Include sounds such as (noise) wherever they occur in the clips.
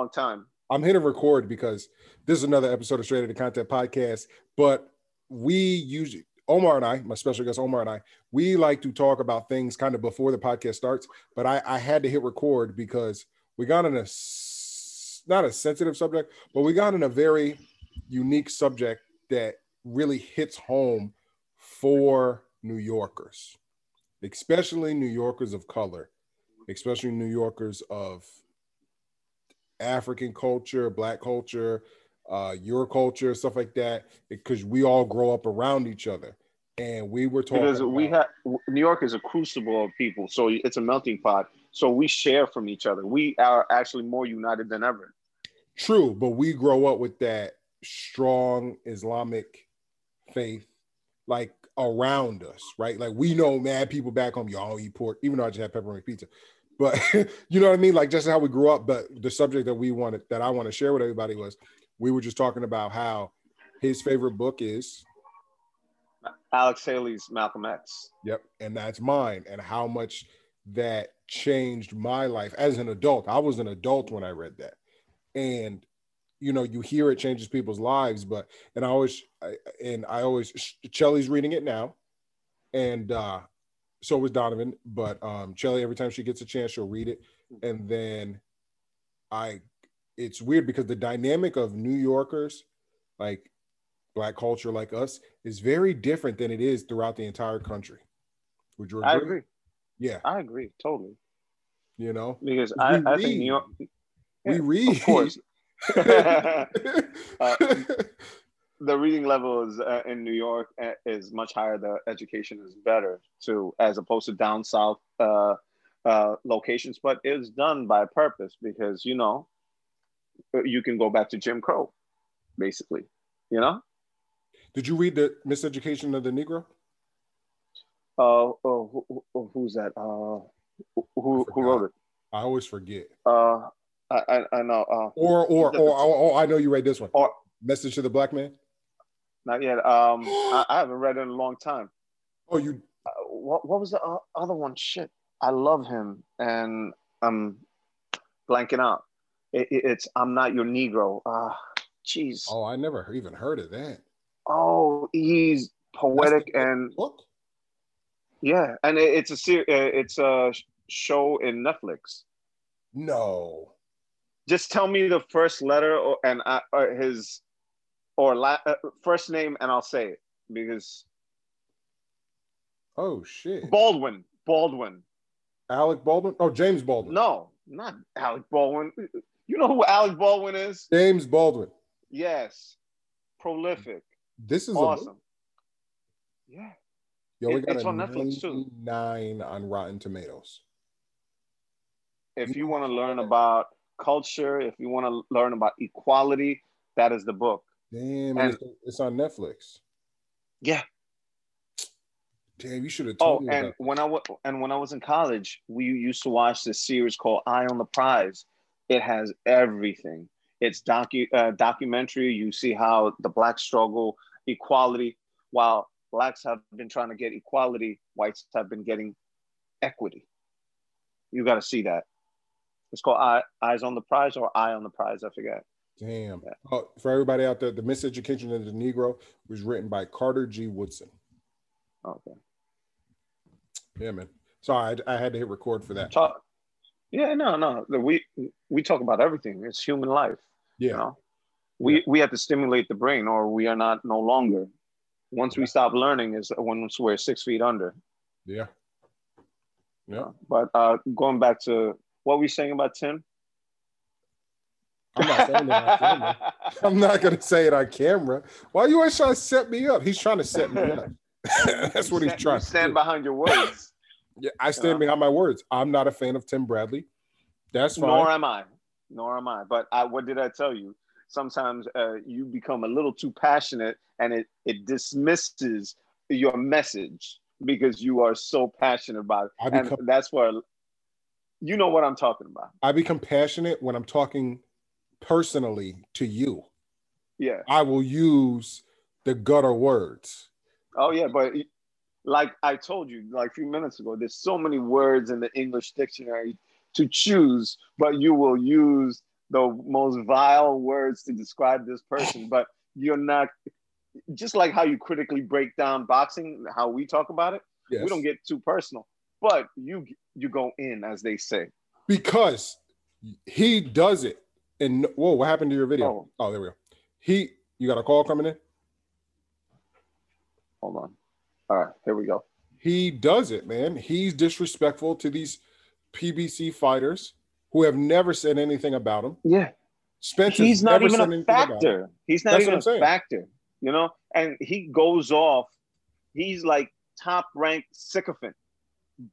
long time. I'm hitting record because this is another episode of Straight Outta Content Podcast. But we usually, Omar and I, my special guest Omar and I, we like to talk about things kind of before the podcast starts. But I, I had to hit record because we got in a not a sensitive subject, but we got in a very unique subject that really hits home for New Yorkers, especially New Yorkers of color, especially New Yorkers of African culture, Black culture, uh, your culture, stuff like that, because we all grow up around each other. And we were talking because we have New York is a crucible of people, so it's a melting pot. So we share from each other. We are actually more united than ever. True, but we grow up with that strong Islamic faith, like around us, right? Like we know mad people back home, y'all eat pork, even though I just had pepperoni pizza. But (laughs) you know what I mean? Like just how we grew up. But the subject that we wanted that I want to share with everybody was we were just talking about how his favorite book is Alex Haley's Malcolm X. Yep. And that's mine. And how much that changed my life as an adult. I was an adult when I read that. And you know, you hear it changes people's lives, but and I always I, and I always Chelly's reading it now. And uh so was Donovan, but um Chelly every time she gets a chance she'll read it and then I it's weird because the dynamic of New Yorkers like black culture like us is very different than it is throughout the entire country. Would you agree? I agree. Yeah. I agree totally. You know, because I, I think New York yeah, we read. Of course. (laughs) (laughs) uh, (laughs) the reading level is uh, in New York uh, is much higher. The education is better too, as opposed to down south uh, uh, locations. But it's done by purpose because you know you can go back to Jim Crow, basically. You know. Did you read the Miseducation of the Negro? Uh, oh, who, who's that? Uh, who who wrote it? I always forget. Uh, I I, I know. Uh, or or, or or, I know you read this one. Or Message to the Black Man. Not yet. Um, I, I, haven't read it in a long time. Oh, you. Uh, what what was the uh, other one? Shit, I love him, and I'm blanking out. It, it, it's I'm not your Negro. Ah, uh, jeez. Oh, I never even heard of that. Oh, he's poetic and book. Yeah, and it, it's a ser- uh, it's a show in Netflix. No. Just tell me the first letter or, and I, or his or la- uh, first name, and I'll say it because. Oh shit! Baldwin. Baldwin. Alec Baldwin. Oh, James Baldwin. No, not Alec Baldwin. You know who Alec Baldwin is? James Baldwin. Yes, prolific. This is awesome. A... Yeah. Yo, we got it's a on Netflix too. Nine on Rotten Tomatoes. If you want to learn about culture, if you want to learn about equality, that is the book. Damn, and, it's, on Netflix. Yeah. Damn, you should have told oh, me. Oh, and when I was and when I was in college, we used to watch this series called Eye on the Prize. It has everything. It's docu uh, documentary. You see how the black struggle, equality. While blacks have been trying to get equality, whites have been getting equity. You got to see that. It's called Eye, Eyes on the Prize or Eye on the Prize. I forget. Damn. Yeah. Oh, for everybody out there, The Miseducation of the Negro was written by Carter G. Woodson. Okay. Yeah, man. Sorry, I, I had to hit record for that. Talk. Yeah, no, no. We we talk about everything. It's human life. Yeah. You know? We yeah. we have to stimulate the brain, or we are not no longer. Once we stop learning, is once we're six feet under. Yeah. Yeah. But uh, going back to what were you saying about Tim? I'm not saying it on camera. (laughs) I'm not gonna say it on camera. Why are you always trying to set me up? He's trying to set me up. (laughs) (laughs) That's what he's trying. To stand behind your words. yeah, I stand behind my words. I'm not a fan of Tim Bradley. That's fine. Nor am I. Nor am I. But I, what did I tell you? Sometimes uh, you become a little too passionate, and it it dismisses your message because you are so passionate about it. I become, and that's where you know what I'm talking about. I become passionate when I'm talking personally to you. Yeah. I will use the gutter words. Oh yeah, but like I told you like a few minutes ago, there's so many words in the English dictionary to choose, but you will use the most vile words to describe this person, but you're not just like how you critically break down boxing, how we talk about it. Yes. We don't get too personal, but you you go in as they say. because he does it. And whoa, what happened to your video? Oh. Oh, there we go. He, you got a call coming in. Hold on. All right, here we go. He does it, man. He's disrespectful to these PBC fighters who have never said anything about him. Yeah, Spence has he's not even a anything about him. factor. He's not That's even a saying. factor, you know. And he goes off. He's like top ranked sycophant,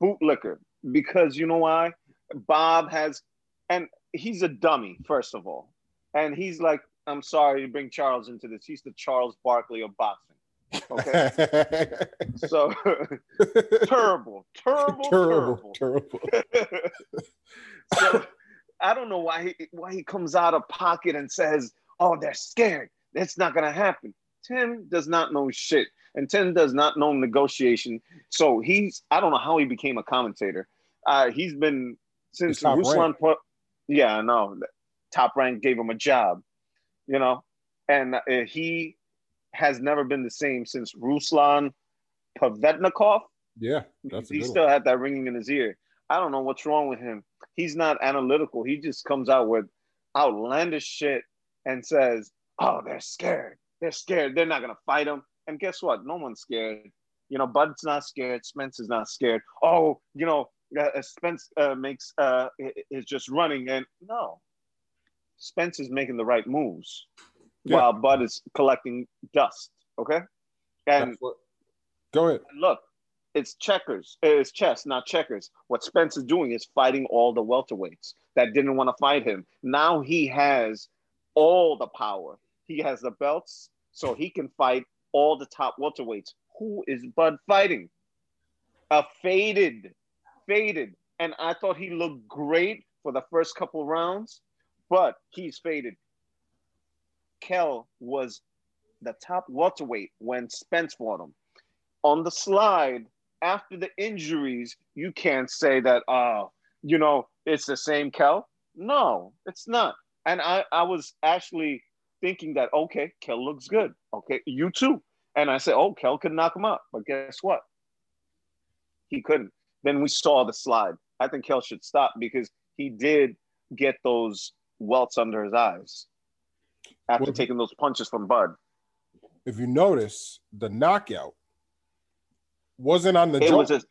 bootlicker. Because you know why? Bob has, and he's a dummy first of all, and he's like, I'm sorry to bring Charles into this. He's the Charles Barkley of boxing. Okay, (laughs) so (laughs) terrible, terrible, terrible, terrible. (laughs) so I don't know why he why he comes out of pocket and says, "Oh, they're scared. That's not gonna happen." Tim does not know shit, and Tim does not know negotiation. So he's I don't know how he became a commentator. Uh, he's been since Ruslan rank. Yeah, I know. Top rank gave him a job, you know, and uh, he has never been the same since Ruslan Provodnikov Yeah, that's a he good one. still had that ringing in his ear. I don't know what's wrong with him. He's not analytical. He just comes out with outlandish shit and says, "Oh, they're scared. They're scared. They're not gonna fight him." And guess what? No one's scared. You know, Bud's not scared. Spence is not scared. Oh, you know, uh, Spence uh, makes uh, is just running, and no, Spence is making the right moves Yeah. while Bud is collecting dust. Okay, and what- Go ahead. look, it's checkers. It's chess, not checkers. What Spence is doing is fighting all the welterweights that didn't want to fight him. Now he has all the power. He has the belts, so he can fight all the top welterweights. Who is Bud fighting? A faded, faded. And I thought he looked great for the first couple rounds, but he's faded. Kell was the top welterweight when Spence fought him on the slide after the injuries, you can't say that, uh, you know, it's the same Kell. No, it's not. And I, I was actually thinking that, okay, Kell looks good. Okay, you too. And I said, oh, Kell could knock him up. But guess what? He couldn't. Then we saw the slide. I think Kell should stop because he did get those welts under his eyes after Well, taking those punches from Bud. If you notice, the knockout wasn't on the It was a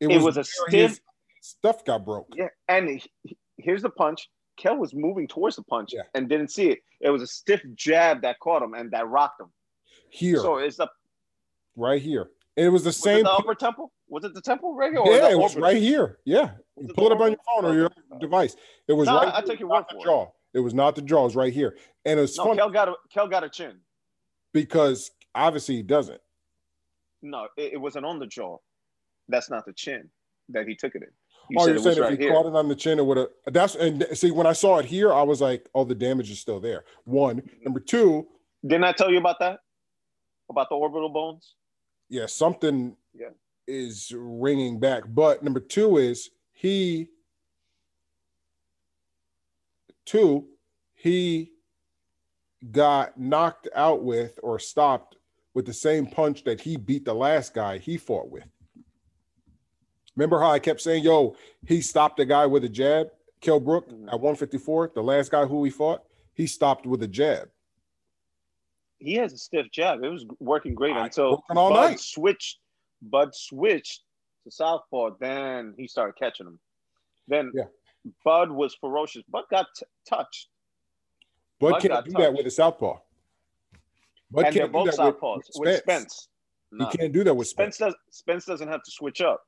it was a stiff stuff got broke. Yeah, and he- he- here's the punch. Kell was moving towards the punch Yeah. and didn't see it. It was a stiff jab that caught him and that rocked him. Here, So it's the right here. It was the was it same. the upper temple? Was it the temple right here? Or yeah, it was right here. Yeah, Was you it pull it up on your phone or your device. It was No, right. I- take your word the for it. jaw. It was not the jaw. It was right here, and it's No, funny Kell got a Kell got a chin. because obviously he doesn't. No, it, it wasn't on the jaw. That's not the chin that he took it in. You oh, said you're saying if right he here. caught it on the chin, it would have. That's and see when I saw it here, I was like, oh, the damage is still there. One, number two, Didn't I tell you about that? About the orbital bones? yeah, something Yeah. Is ringing back. But number two is he, two, he got knocked out with or stopped with the same punch that he beat the last guy he fought with. Remember how I kept saying, yo, he stopped the guy with a jab, Kell Brook Mhm. at 154, the last guy who he fought, he stopped with a jab. he has a stiff jab. It was working great I- until Bud night. switched. Bud switched to southpaw. Then he started catching him. Then Yeah. Bud was ferocious. Bud got t- touched, Bud Bud can't do that with a southpaw. Bud and can't do both that with- southpaws with with Spence. He No. can't do that with Spence. Spence does. Spence doesn't have to switch up.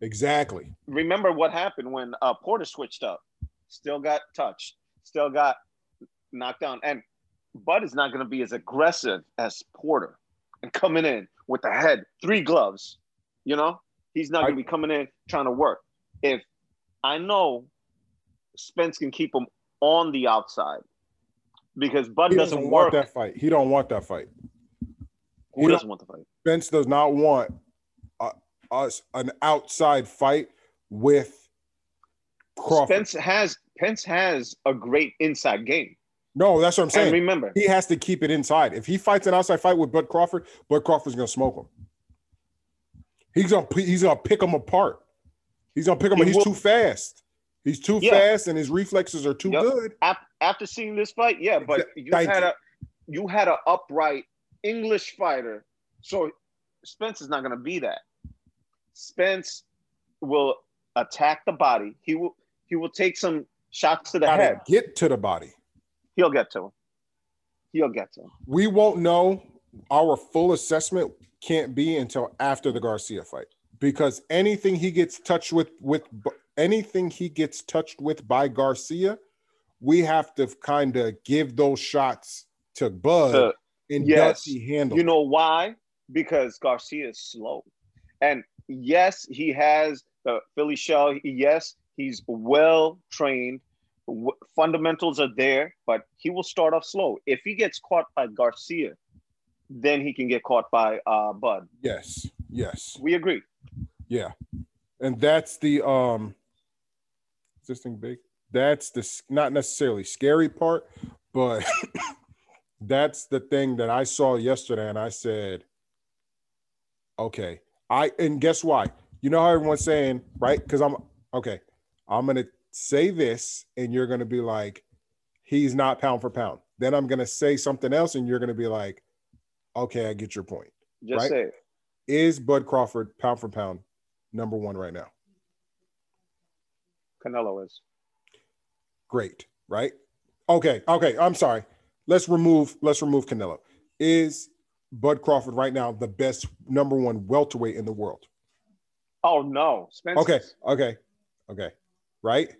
Exactly. Remember what happened when uh, Porter switched up? Still got touched. Still got knocked down. And Bud is not going to be as aggressive as Porter and coming in with the head, three gloves. You know, he's not going to be coming in trying to work. If I know Spence can keep him on the outside because Bud He doesn't, doesn't work. want that fight. He don't want that fight. Who he doesn't want to fight? Spence does not want uh, us an outside fight with Crawford. Spence has Spence has a great inside game. No, that's what I'm saying. And remember, he has to keep it inside. If he fights an outside fight with Bud Crawford, Bud Crawford's gonna smoke him. He's gonna he's gonna pick him apart. He's gonna pick him. He He's will- too fast. He's too Yeah. fast, and his reflexes are too Yep. good. after seeing this fight, yeah, but you thank had you. a you had an upright English fighter, so Spence is not going to be that. Spence will attack the body. He will he will take some shots to the Gotta head. get to the body. He'll get to him. He'll get to him. We won't know. Our full assessment can't be until after the Garcia fight because anything he gets touched with with anything he gets touched with by Garcia, we have to kind of give those shots to Bud So, and yes. does he handle? you know why? Because Garcia is slow, and yes, he has the Philly shell. Yes, he's well trained. W- fundamentals are there, but he will start off slow. If he gets caught by Garcia, then he can get caught by uh, Bud. Yes, yes, We agree. yeah, and that's the um. Is this thing big? That's the not necessarily scary part, but (coughs) that's the thing that I saw yesterday, and I said, okay, I and guess why? You know how everyone's saying, right? Because I'm okay. I'm gonna say this, and you're gonna be like, he's not pound for pound. Then I'm gonna say something else, and you're gonna be like, okay, I get your point. Just Right. say it. Is Bud Crawford pound for pound number one right now? Canelo is. Great, right? Okay, okay. I'm sorry. Let's remove let's remove Canelo. Is Bud Crawford right now the best number one welterweight in the world? Oh no. Okay, okay, okay. Right?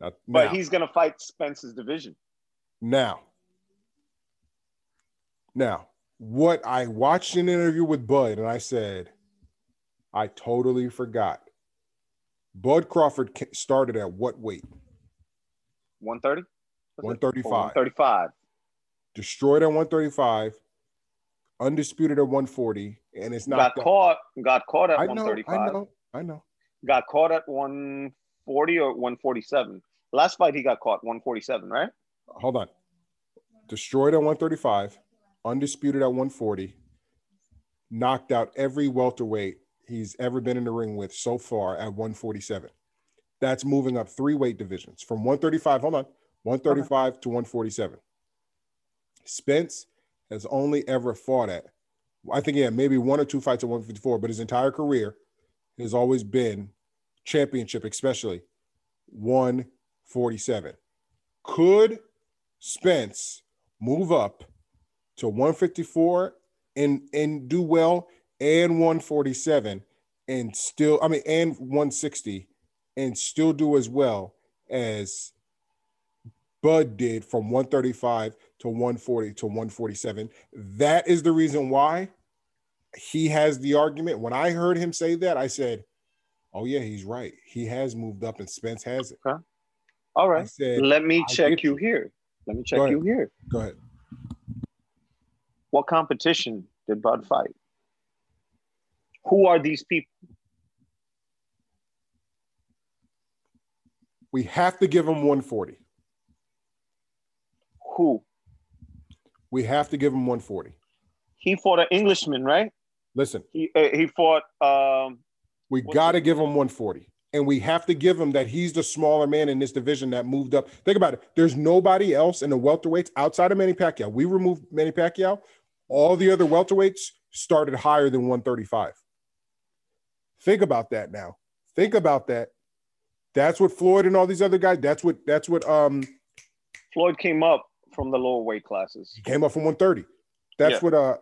Now, but now, he's gonna fight Spence's division. now, now, what I watched an interview with Bud and I said, I totally forgot. Bud Crawford started at what weight? 130? 135. 135. destroyed at 135, undisputed at 140, and it's not. Got that- caught. Got caught at I know, 135. I know, I know. Got caught at 140 or 147. Last fight he got caught 147, right? Hold on. Destroyed at 135, undisputed at 140, knocked out every welterweight he's ever been in the ring with so far at 147. That's moving up three weight divisions from 135. Hold on, 135 to 147. Spence has only ever fought at, I think, yeah, maybe one or two fights at 154, but his entire career has always been championship, especially 147. Could Spence move up to 154 and and do well and 147 and still I mean and 160 and still do as well as Bud did from 135 to 140 to 147. That is the reason why he has the argument. When I heard him say that, I said, "Oh yeah, he's right. He has moved up, and Spence has it." All I right. said, Let me check you you. here. Let me check you here. "Go ahead." What competition did Bud fight? Who are these people? We have to give him 140. Who? We have to give him 140. He fought an Englishman, right? Listen, He uh, he fought um we got to give him 140. And we have to give him that he's the smaller man in this division that moved up. Think about it. There's nobody else in the welterweights outside of Manny Pacquiao. We removed Manny Pacquiao. All the other welterweights started higher than 135. Think about that now. Think about that. That's what Floyd and all these other guys, that's what that's what um Floyd came up from the lower weight classes. He came up from 130. That's Yeah. what uh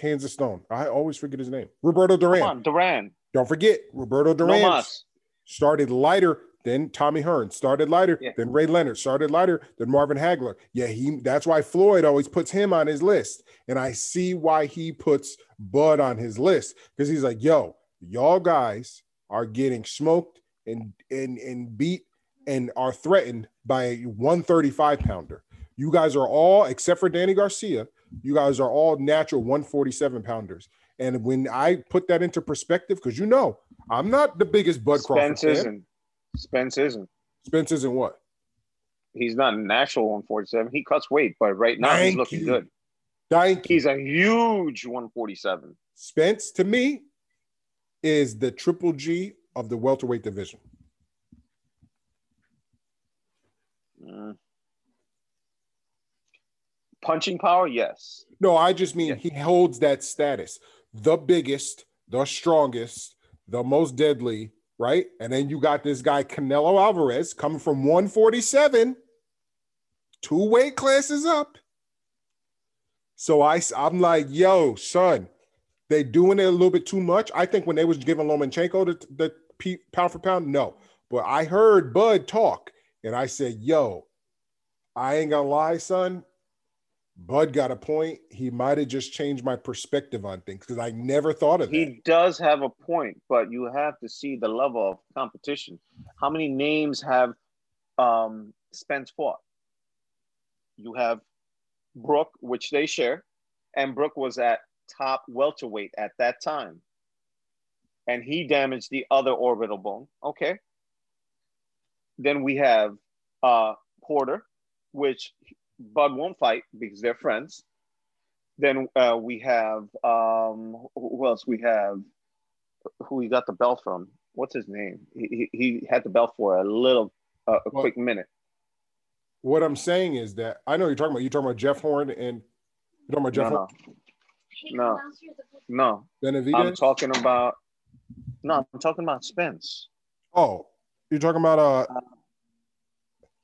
Hands of Stone. I always forget his name. Roberto Duran. Come on, Duran. Don't forget, Roberto No Duran mas. started lighter than Tommy Hearn, started lighter Yeah. than Ray Leonard, started lighter than Marvin Hagler. Yeah, he that's why Floyd always puts him on his list. And I see why he puts Bud on his list because he's like, yo, y'all guys are getting smoked and and and beat and are threatened by a 135 pounder. You guys are all, except for Danny Garcia, you guys are all natural 147 pounders. And when I put that into perspective, because you know, I'm not the biggest Bud Crawford Spence fan. isn't. Spence isn't. Spence isn't what? He's not a natural 147. He cuts weight, but right now Thank he's looking you. good. Thank you. He's a huge 147. Spence to me is the triple G of the welterweight division. Mm. Punching power, yes. No, I just mean Yeah. he holds that status. The biggest, the strongest, the most deadly, right? And then you got this guy Canelo Alvarez coming from 147, two weight classes up. So I I'm like, yo, son, they doing it a little bit too much. I think when they was giving Lomachenko the, the pound for pound, no. But I heard Bud talk, and I said, yo, I ain't gonna lie, son. Bud got a point. He might have just changed my perspective on things because I never thought of that. He does have a point, but you have to see the level of competition. How many names have um, Spence fought? You have Brook, which they share, and Brook was at top welterweight at that time, and he damaged the other orbital bone. Okay. Then we have uh, Porter, which Bud won't fight because they're friends. Then uh, we have um, who else? We have who he got the belt from. What's his name? He, he, he had the belt for a little, uh, a Well- quick minute. what I'm saying is that I know you're talking about you're talking about Jeff Horn and you're talking about Jeff No, Horn, no, no, no. I'm talking about. No, I'm talking about Spence. oh, you're talking about uh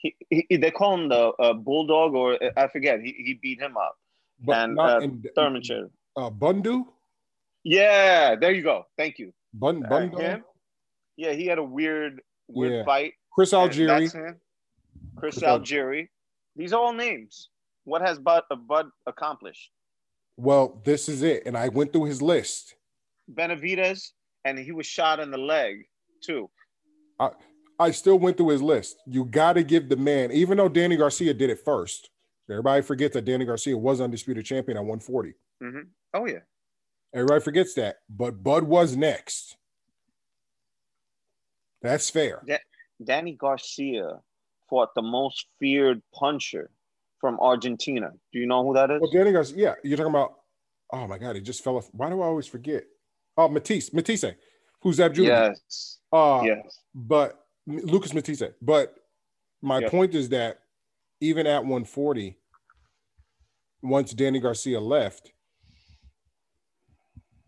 He, he they call him the uh, bulldog, or uh, I forget. He, he beat him up. but and not uh, in Thurmanshire. uh Bundu Yeah, there you go. Thank you. Bun Uh, Bundu? Yeah, he had a weird, weird Yeah. fight. Chris Algieri. that's him. Chris, Chris Al- Algieri. These are all names. What has Bud, uh, Bud accomplished? Well, this is it, and I went through his list. Benavidez, and he was shot in the leg too. I still went through his list. You got to give the man, even though Danny Garcia did it first. Everybody forgets that Danny Garcia was undisputed champion at 140. hmm Oh yeah. Everybody forgets that, but Bud was next. That's fair. Danny Garcia fought the most feared puncher from Argentina. Do you know who that is? Well, Danny Garcia, yeah, you're talking about. Oh my God, he just fell off. Why do I always forget? Oh, Matthysse, Matthysse, who's that yes. Uh, yes. but Lucas Matthysse. But my Yeah. point is that even at 140, once Danny Garcia left,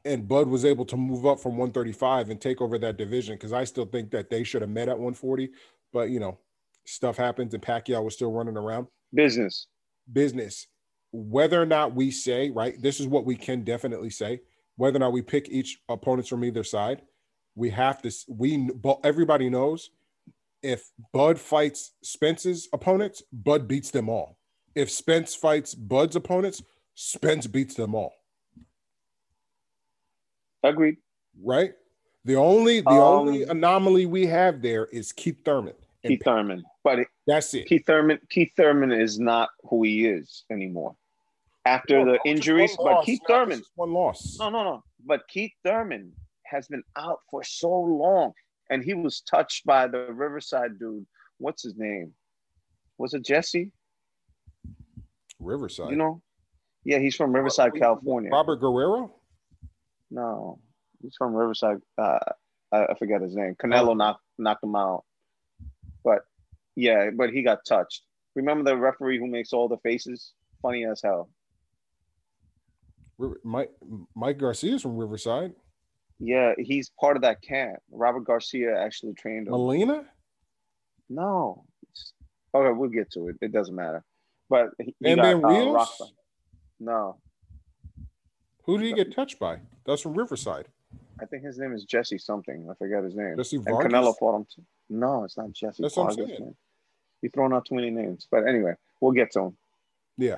and Bud was able to move up from 135 and take over that division, because I still think that they should have met at 140. But you know, stuff happens, and Pacquiao was still running around. Business. Business. Whether or not we say right, this is what we can definitely say. Whether or not we pick each opponents from either side, we have to. We but everybody knows if Bud fights Spence's opponents, Bud beats them all. If Spence fights Bud's opponents, Spence beats them all. Agreed. Right? The only the Um, only anomaly we have there is Keith Thurman. Keith Thurman. But it- that's it. Keith Thurman Keith Thurman is not who he is anymore. After No, the injuries, but loss, Keith man. Thurman, one loss. no, no, no. But Keith Thurman has been out for so long, and he was touched by the Riverside dude. What's his name? Was it Jesse? Riverside. You know? Yeah, he's from Riverside, California. Robert Guerrero? No, he's from Riverside. Uh, I, I forget his name. Canelo Oh. knocked knocked him out, but yeah, but he got touched. Remember the referee who makes all the faces? Funny as hell. Mike Mike Garcia's from Riverside. Yeah, he's part of that camp. Robert Garcia actually trained him. Molina? No. Okay, we'll get to it. It doesn't matter. But he, he Van got, Van uh, Wheels? No, Who did he get touched by? That's from Riverside. I think his name is Jesse something. I forgot his name. Jesse Vargas? and Vargas. Canelo fought him. Too. No, it's not Jesse That's what I'm Vargas. saying. You're throwing out too many names. But anyway, we'll get to him. Yeah.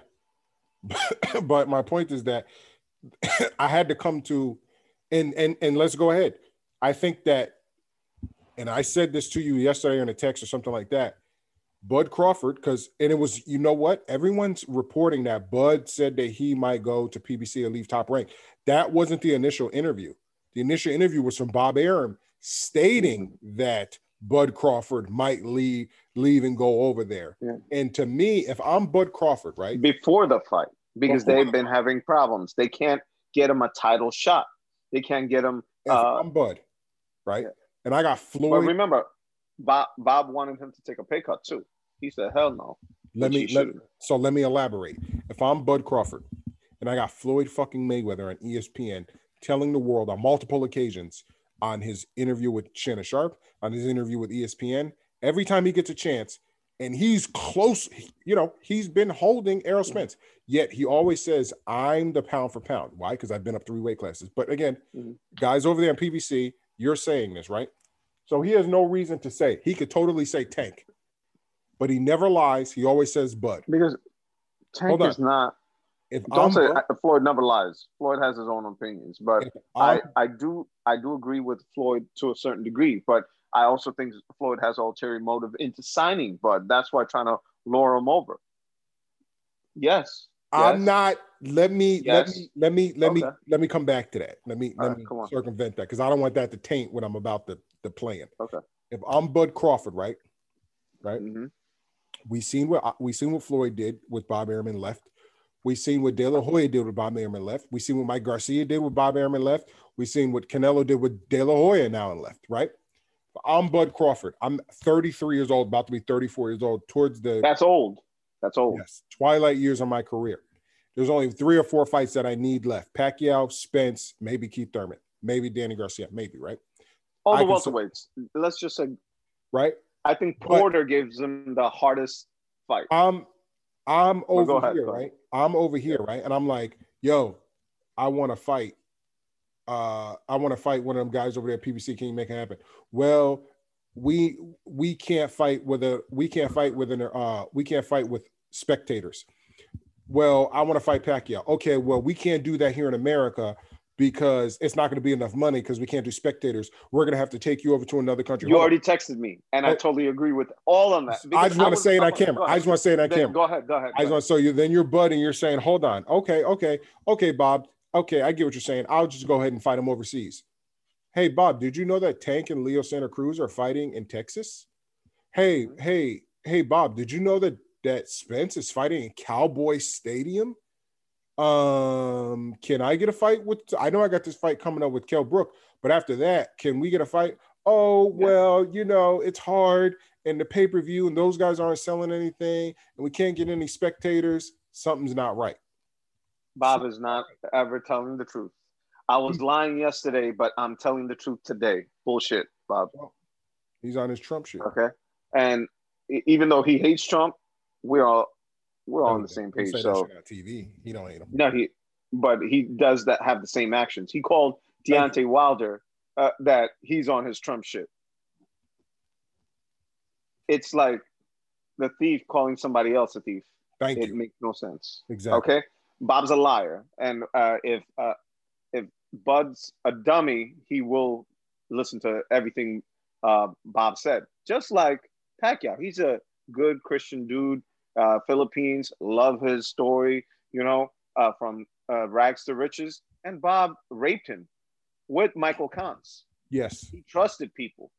(laughs) but my point is that (laughs) I had to come to and and and let's go ahead. I think that and I said this to you yesterday in a text or something like that. Bud Crawford, because and it was, you know what? Everyone's reporting that Bud said that he might go to PBC and leave top rank. That wasn't the initial interview. The initial interview was from Bob Arum stating that Bud Crawford might leave leave and go over there. Yeah. And to me, if I'm Bud Crawford, right? before the fight because Before they've the been having problems. They can't get him a title shot. They can't get him. Uh, I'm Bud, right? yeah. And I got but Floyd. remember, Bob, Bob wanted him to take a pay cut too. He said, "Hell no." let me let, so let me elaborate. If I'm Bud Crawford and I got Floyd fucking Mayweather on ESPN telling the world on multiple occasions on his interview with Shannon Sharpe, on his interview with ESPN, every time he gets a chance, and he's close, you know, he's been holding Errol Spence. Yet he always says, I'm the pound for pound. Why? Because I've been up three weight classes. But again, Mhm. guys over there on PBC, you're saying this, right? So he has no reason to say. He could totally say tank, but he never lies. He always says bud. Because Tank is not. If Don't I'm say Bud- Floyd never lies. Floyd has his own opinions, but I, I do I do agree with Floyd to a certain degree. But I also think Floyd has ulterior motive into signing Bud. That's why trying to lure him over. Yes. I'm yes. not. Let me Yes. let me let me let me Okay. let me come back to that. Let me All let right, me come on. circumvent that because I don't want that to taint what I'm about to to plan. Okay. If I'm Bud Crawford, right, right, Mhm. we seen what we seen what Floyd did with Bob Arum left. We seen what De La Hoya did with Bob Arum left. We seen what Mike Garcia did with Bob Arum left. We seen what Canelo did with De La Hoya now and left. Right. I'm Bud Crawford. I'm 33 years old, about to be 34 years old. Towards the That's old. That's old. Yes, twilight years of my career. There's only three or four fights that I need left: Pacquiao, Spence, maybe Keith Thurman, maybe Danny Garcia, maybe right, All the welterweights. Let's just say right. I think But- Porter gives him the hardest fight. I'm, I'm over ahead, here, right? I'm over here, right? And I'm like, yo, I want to fight. Uh, I want to fight one of them guys over there at PBC. Can you make it happen? Well, we we can't fight with a we can't fight with an uh we can't fight with spectators. Well, I want to fight Pacquiao. Okay, well, we can't do that here in America because it's not going to be enough money because we can't do spectators. We're going to have to take you over to another country. You Hold on. already texted me, and I Oh. totally agree with all of that. I just want to say it on camera. I just want to say it on camera. Go ahead. Go ahead. I just want to so you then you're budding. You're saying, hold on, okay, okay, okay, Bob, okay, I get what you're saying. I'll just go ahead and fight him overseas. Hey, Bob, did you know that Tank and Leo Santa Cruz are fighting in Texas? Hey, hey, hey, Bob, did you know that that Spence is fighting in Cowboy Stadium? Um, can I get a fight with? I know I got this fight coming up with Kell Brook, but after that, can we get a fight? Oh well, you know it's hard, and the pay per view, and those guys aren't selling anything, and we can't get any spectators. Something's not right. Bob is not ever telling the truth. I was lying yesterday, but I'm telling the truth today. Bullshit, Bob. He's on his Trump shit. Okay. And even though he hates Trump, we're all we're all on the same page. So TV. He don't hate him. no, he, but he does that have the same actions. He called Deontay Wilder uh, that he's on his Trump shit. It's like the thief calling somebody else a thief. Thank It you. makes no sense. Exactly. Okay, Bob's a liar, and uh, if uh, if Bud's a dummy, he will listen to everything uh, Bob said. Just like Pacquiao, he's a good Christian dude. Uh, Philippines love his story, you know, uh, from uh, rags to riches. And Bob raped him with Michael Koncz. Yes. He trusted people.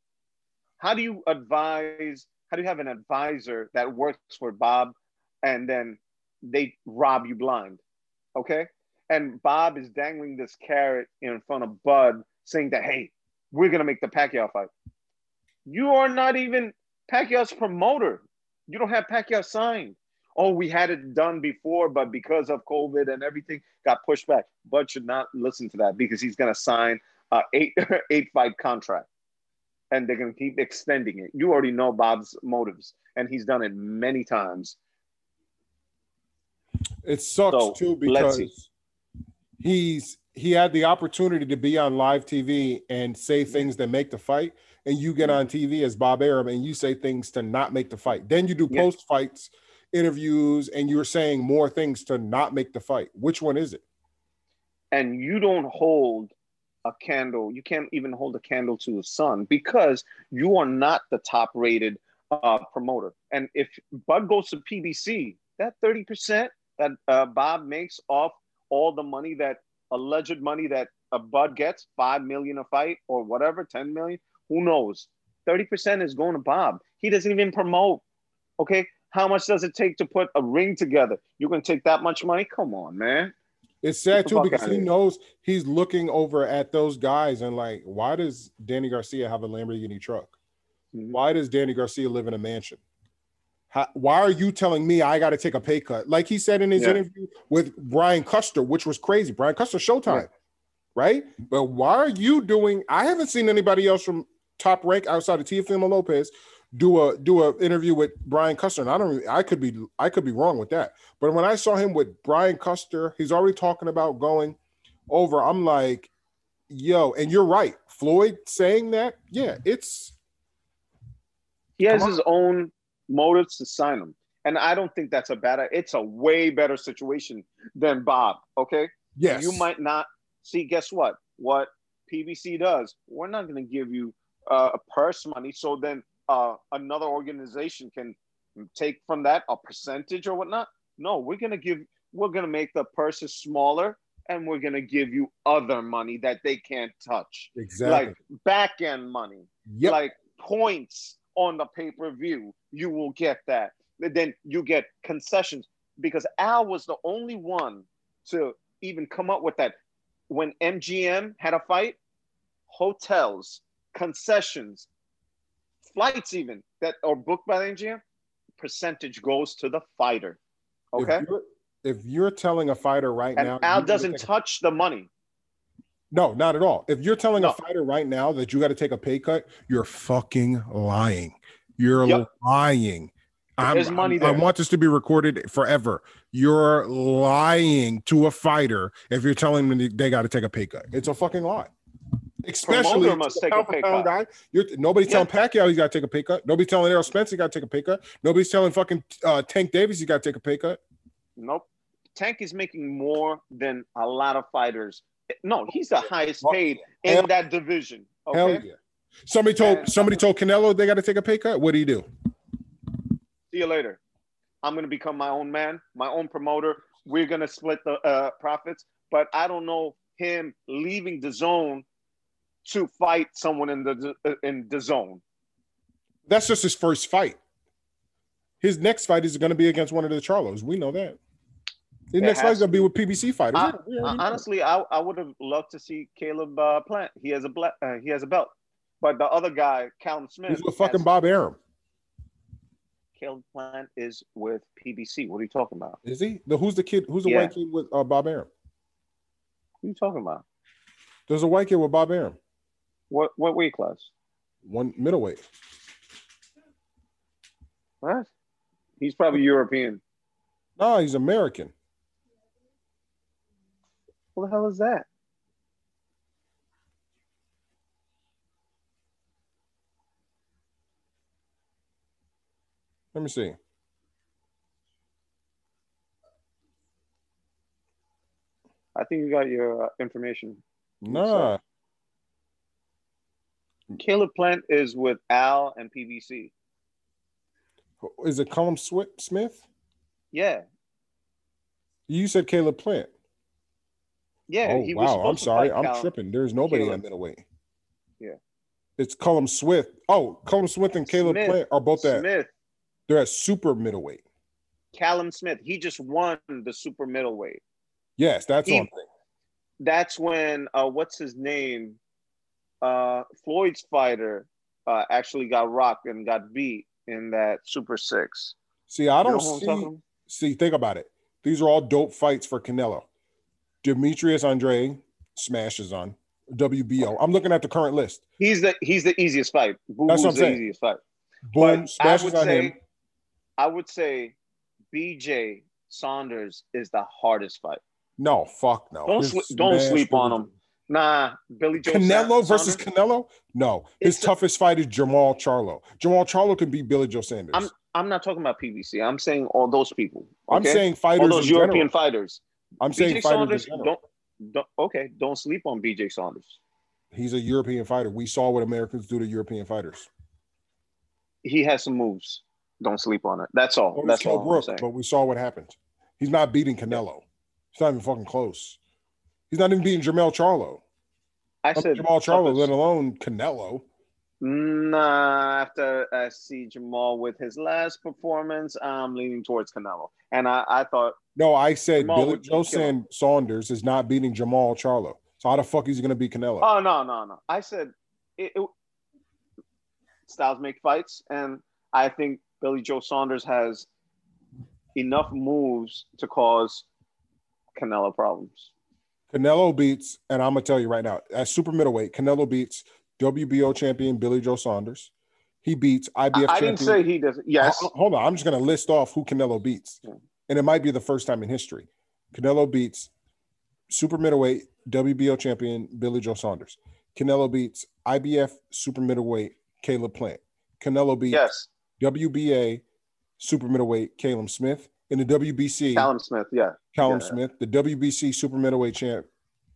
How do you advise? How do you have an advisor that works for Bob and then they rob you blind? Okay. And Bob is dangling this carrot in front of Bud saying that, hey, we're going to make the Pacquiao fight. You are not even Pacquiao's promoter. You don't have Pacquiao signed. Oh, we had it done before, but because of COVID and everything got pushed back. Bud should not listen to that because he's going to sign a eight (laughs) eight fight contract, and they're going to keep extending it. You already know Bob's motives, and he's done it many times. It sucks So, too because he's he had the opportunity to be on live TV and say things that make the fight, and you get on TV as Bob Arum and you say things to not make the fight. Then you do Yeah. post fights interviews and you're saying more things to not make the fight. Which one is it? and you don't hold a candle you can't even hold a candle to the sun because you are not the top rated uh, promoter and if bud goes to pbc that 30% that uh, bob makes off all the money that alleged money that a bud gets 5 million a fight or whatever 10 million who knows 30% is going to Bob. He doesn't even promote. Okay. How much does it take to put a ring together? You're going to take that much money? Come on, man. It's sad too because he knows he's looking over at those guys and like, why does Danny Garcia have a Lamborghini truck? Mm-hmm. Why does Danny Garcia live in a mansion? How, why are you telling me I got to take a pay cut? Like he said in his yeah. interview with Brian Custer, which was crazy. Brian Custer, Showtime, yeah. right? But why are you doing? I haven't seen anybody else from top rank outside of Teofimo Lopez do a do a interview with Brian Custer. And I don't I could be I could be wrong with that. But when I saw him with Brian Custer, he's already talking about going over. I'm like, yo, and you're right. Floyd saying that, yeah, it's he has his own motives to sign him. And I don't think that's a bad it's a way better situation than Bob. Okay. Yes. You might not see, guess what? What PBC does, we're not going to give you uh, a purse money. So then uh, another organization can take from that a percentage or whatnot. No, we're gonna give, we're gonna make the purses smaller, and we're gonna give you other money that they can't touch. Exactly. Like back end money. Yep. Like points on the pay per view. You will get that. Then you get concessions because Al was the only one to even come up with that. When MGM had a fight, hotels, concessions, flights even that are booked by the MGM, percentage goes to the fighter. Okay. If you're, if you're telling a fighter right and now, Al doesn't touch the money. No, not at all. If you're telling no. a fighter right now that you got to take a pay cut, you're fucking lying. You're yep. lying. There's money there. I want this to be recorded forever. You're lying to a fighter if you're telling them they got to take a pay cut. It's a fucking lie. Especially must take a pay cut. guy. You're, nobody's yeah. telling Pacquiao he's got to take a pay cut. Nobody's telling Errol Spence he got to take a pay cut. Nobody's telling fucking uh, Tank Davis he got to take a pay cut. Nope. Tank is making more than a lot of fighters. No, he's the highest paid in Hell, that division. Okay? Hell yeah. Somebody told and, somebody told Canelo they got to take a pay cut. What do you do? See you later. I'm going to become my own man, my own promoter. We're going to split the uh, profits, but I don't know him leaving the zone to fight someone in the in the zone. That's just his first fight. His next fight is going to be against one of the Charlos. We know that. It next fight is going to be with PBC fighters. I, yeah, honestly, I, I would have loved to see Caleb uh, Plant. He has a black, uh, he has a belt, but the other guy, Callum Smith, he's with fucking Bob Arum. Caleb Plant is with PBC. What are you talking about? Is he? The who's the kid? Who's the yeah. white kid with uh, Bob Arum? What are you talking about? There's a white kid with Bob Arum. What what weight class? One middleweight. What? He's probably European. No, he's American. What the hell is that? Let me see. I think you got your uh, information. Nah, Caleb Plant is with Al and PBC. Is it Callum Smith? Yeah. You said Caleb Plant. Yeah. Oh wow! I'm sorry, I'm Cal- tripping. There's nobody Caleb. at middleweight. Yeah. It's Callum Swift. Oh, Callum Swift and Caleb Smith. Plant are both at. Smith. They're at super middleweight. Callum Smith. He just won the super middleweight. Yes, that's he, on. That's when uh, what's his name? uh, Floyd's fighter uh, actually got rocked and got beat in that Super Six. See, I don't you know see. See, think about it. These are all dope fights for Canelo. Demetrius Andre smashes on WBO. I'm looking at the current list. He's the he's the easiest fight. Boo That's what I'm saying. easiest fight. Boom, but smashes on say, him. I would say BJ Saunders is the hardest fight. No, fuck no. Don't don't sleep on him. Nah, Billy Joe. Canelo versus Canelo? No, his it's toughest a, fight is Jamal Charlo. Jamal Charlo can beat Billy Joe Saunders. I'm I'm not talking about PBC. I'm saying all those people. Okay? I'm saying fighters. All those European general. fighters. I'm saying BJ fighters. Saunders, don't, don't okay. Don't sleep on BJ Saunders. He's a European fighter. We saw what Americans do to European fighters. He has some moves. Don't sleep on it. That's all. That's all. Brook, but we saw what happened. He's not beating Canelo. He's not even fucking close. He's not even beating Jermell Charlo. I said Jamal Charlo, let alone Canelo. Nah, after I see Jamal with his last performance, I'm leaning towards Canelo. And I, I thought No, I said Jamal Billy would Joe kill him. San- Saunders is not beating Jamal Charlo. So how the fuck is he gonna beat Canelo? Oh no, no, no. I said it, it, styles make fights, and I think Billy Joe Saunders has enough moves to cause Canelo problems. Canelo beats, and I'm gonna tell you right now, at super middleweight, Canelo beats WBO champion Billy Joe Saunders. He beats IBF I, I champion. didn't say he doesn't. Yes, Hold on, I'm just gonna list off who Canelo beats. And it might be the first time in history. Canelo beats super middleweight WBO champion Billy Joe Saunders. Canelo beats IBF super middleweight Caleb Plant. Canelo beats yes. WBA super middleweight Caleb Smith. In the WBC, Callum Smith. Yeah, Callum Yeah. Smith, the WBC super middleweight champ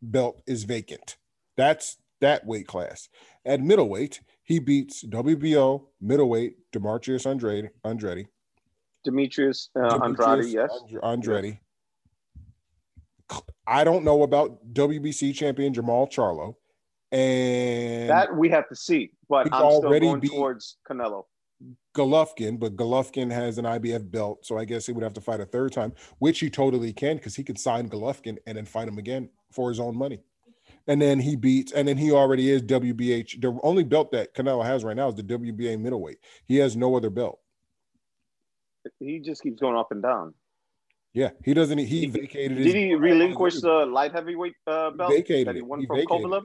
belt is vacant. That's that weight class. At middleweight, he beats WBO middleweight Demetrius Andrade, Andretti. Demetrius uh, Andrade. Yes, Andre- Andretti. I don't know about WBC champion Jamal Charlo. And that we have to see. But I'm still already going towards Canelo. Golovkin, but Golovkin has an IBF belt, so I guess he would have to fight a third time, which he totally can because he could sign Golovkin and then fight him again for his own money. And then he beats, and then he already is WBH. The only belt that Canelo has right now is the WBA middleweight. He has no other belt. He just keeps going up and down. Yeah, he doesn't. He He- vacated. his Did he relinquish the light heavyweight uh, belt vacated that he won He from vacated Kovalev?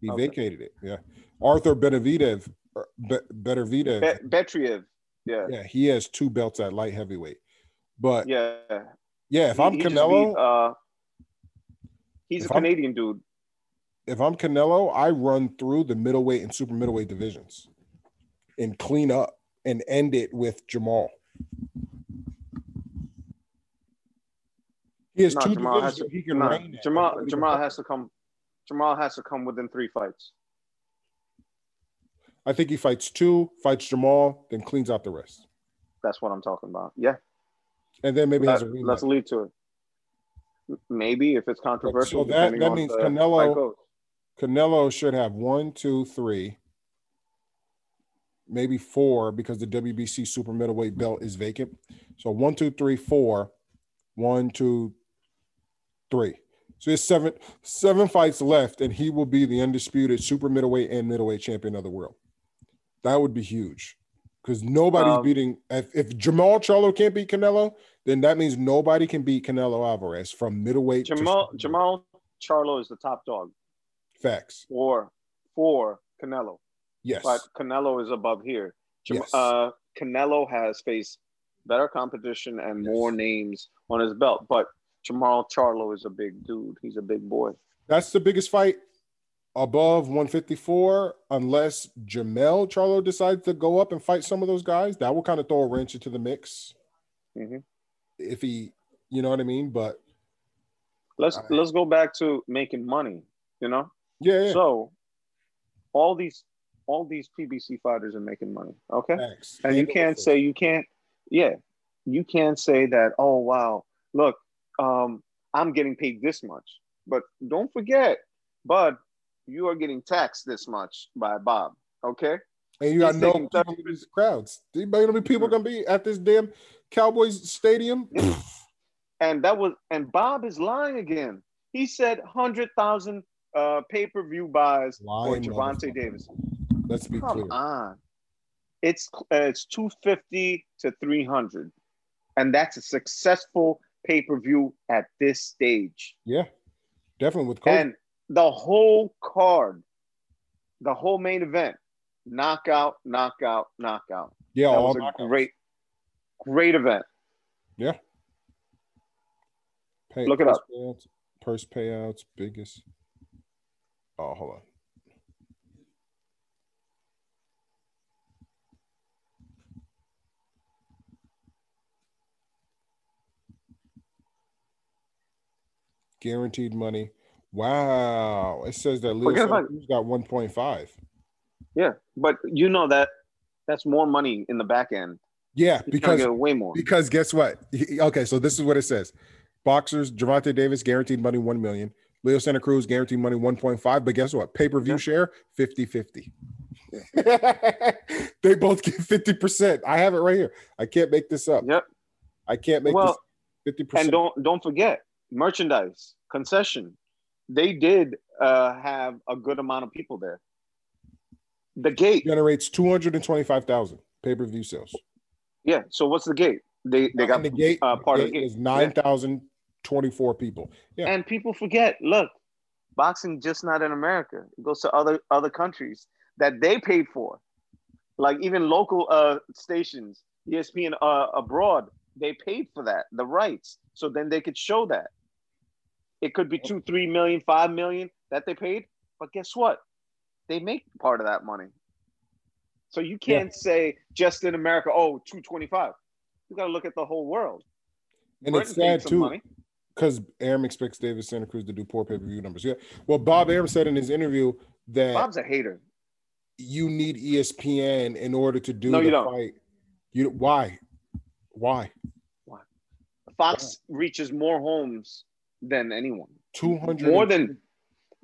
He Okay. vacated it. Yeah, Arthur Benavidez, er, Be- Benavidez. Be- Beterbiev. Yeah. yeah, he has two belts at light heavyweight. But yeah, Yeah. if He- I'm Canelo, uh, he's a I'm- Canadian dude. if I'm Canelo, I run through the middleweight and super middleweight divisions and clean up and end it with Jamal. He has No, two Jamal has to, he can no, reign. Jamal That's Jamal has to come. Jamal has to come within three fights. I think he fights two, fights Jamal, then cleans out the rest, That's what I'm talking about. Yeah. and then maybe has a Let, let's lead to it. Maybe if it's controversial. So that- that means Canelo- Canelo should have one, two, three, maybe four because the WBC super middleweight belt is vacant. So one, two, three, four, one, two, three. So there's seven seven fights left, and he will be the undisputed super middleweight and middleweight champion of the world. That would be huge because nobody's Um, beating. If, if Jamal Charlo can't beat Canelo, then that means nobody can beat Canelo Alvarez from middleweight. Jamal Jamal Charlo is the top dog facts. for for Canelo, Yes. but Canelo is above here. Jam- Yes. uh, Canelo has faced better competition and Yes. more names on his belt, but Jamal Charlo is a big dude. He's a big boy. That's the biggest fight above 154, unless Jamel Charlo decides to go up and fight some of those guys. That will kind of throw a wrench into the mix Mhm. if he, you know what I mean? But Let's right. let's go back to making money. You know, yeah, yeah. so all these all these PBC fighters are making money. Okay. Facts. and you can't say you can't yeah you can't say that oh wow look um i'm getting paid this much but don't forget bud you are getting taxed this much by bob okay and you got no taking people in these crowds. You know how many people gonna be at this damn Cowboys stadium? and that was and bob is lying again he said 100000 uh pay-per-view buys Lying for Gervonta. Davis. Let's be Come clear. on. It's uh, it's 250 to 300. And that's a successful pay-per-view at this stage. Yeah, definitely with COVID. And the whole card, the whole main event, knockout, knockout, knockout. yeah, That was a knockouts. great, great event. Yeah. Pay, Look it up. Payouts, purse payouts, biggest. Oh, hold on. Guaranteed money. Wow. It says that Leo Forget Santa about- got 1.5. Yeah, but you know that that's more money in the back end. Yeah, He's because way more. Because guess what? Okay, so this is what it says. Boxers, Gervonta Davis, guaranteed money 1 million. Leo Santa Cruz, guaranteed money 1.5. But guess what? Pay per view Yeah. share 50 50. (laughs) they both get 50%. I have it right here. I can't make this up. Yep. I can't make Well, this 50%. And don't don't forget merchandise concession. They did uh, have a good amount of people there. The gate, generates 225,000 pay-per-view sales. yeah. So what's the gate? They they got And the gate, uh, part the of the gate gate. is 9,024 people. Yeah. And people forget. Look, boxing just not in America. It goes to other other countries that they paid for, like even local uh, stations, ESPN uh, abroad. They paid for that, the rights, so then they could show that. It could be two, three million, five million that they paid, but guess what? They make part of that money. So you can't say just in America, oh, 225. You got to look at the whole world. And it's Britain paid sad too. because Arum expects David Santa Cruz to do poor pay per view numbers. Yeah. Well, Bob Arum said in his interview that Bob's a hater. you need ESPN in order to do No, the you don't. fight. You why? Why? Why? Fox reaches more homes than anyone. Two hundred More than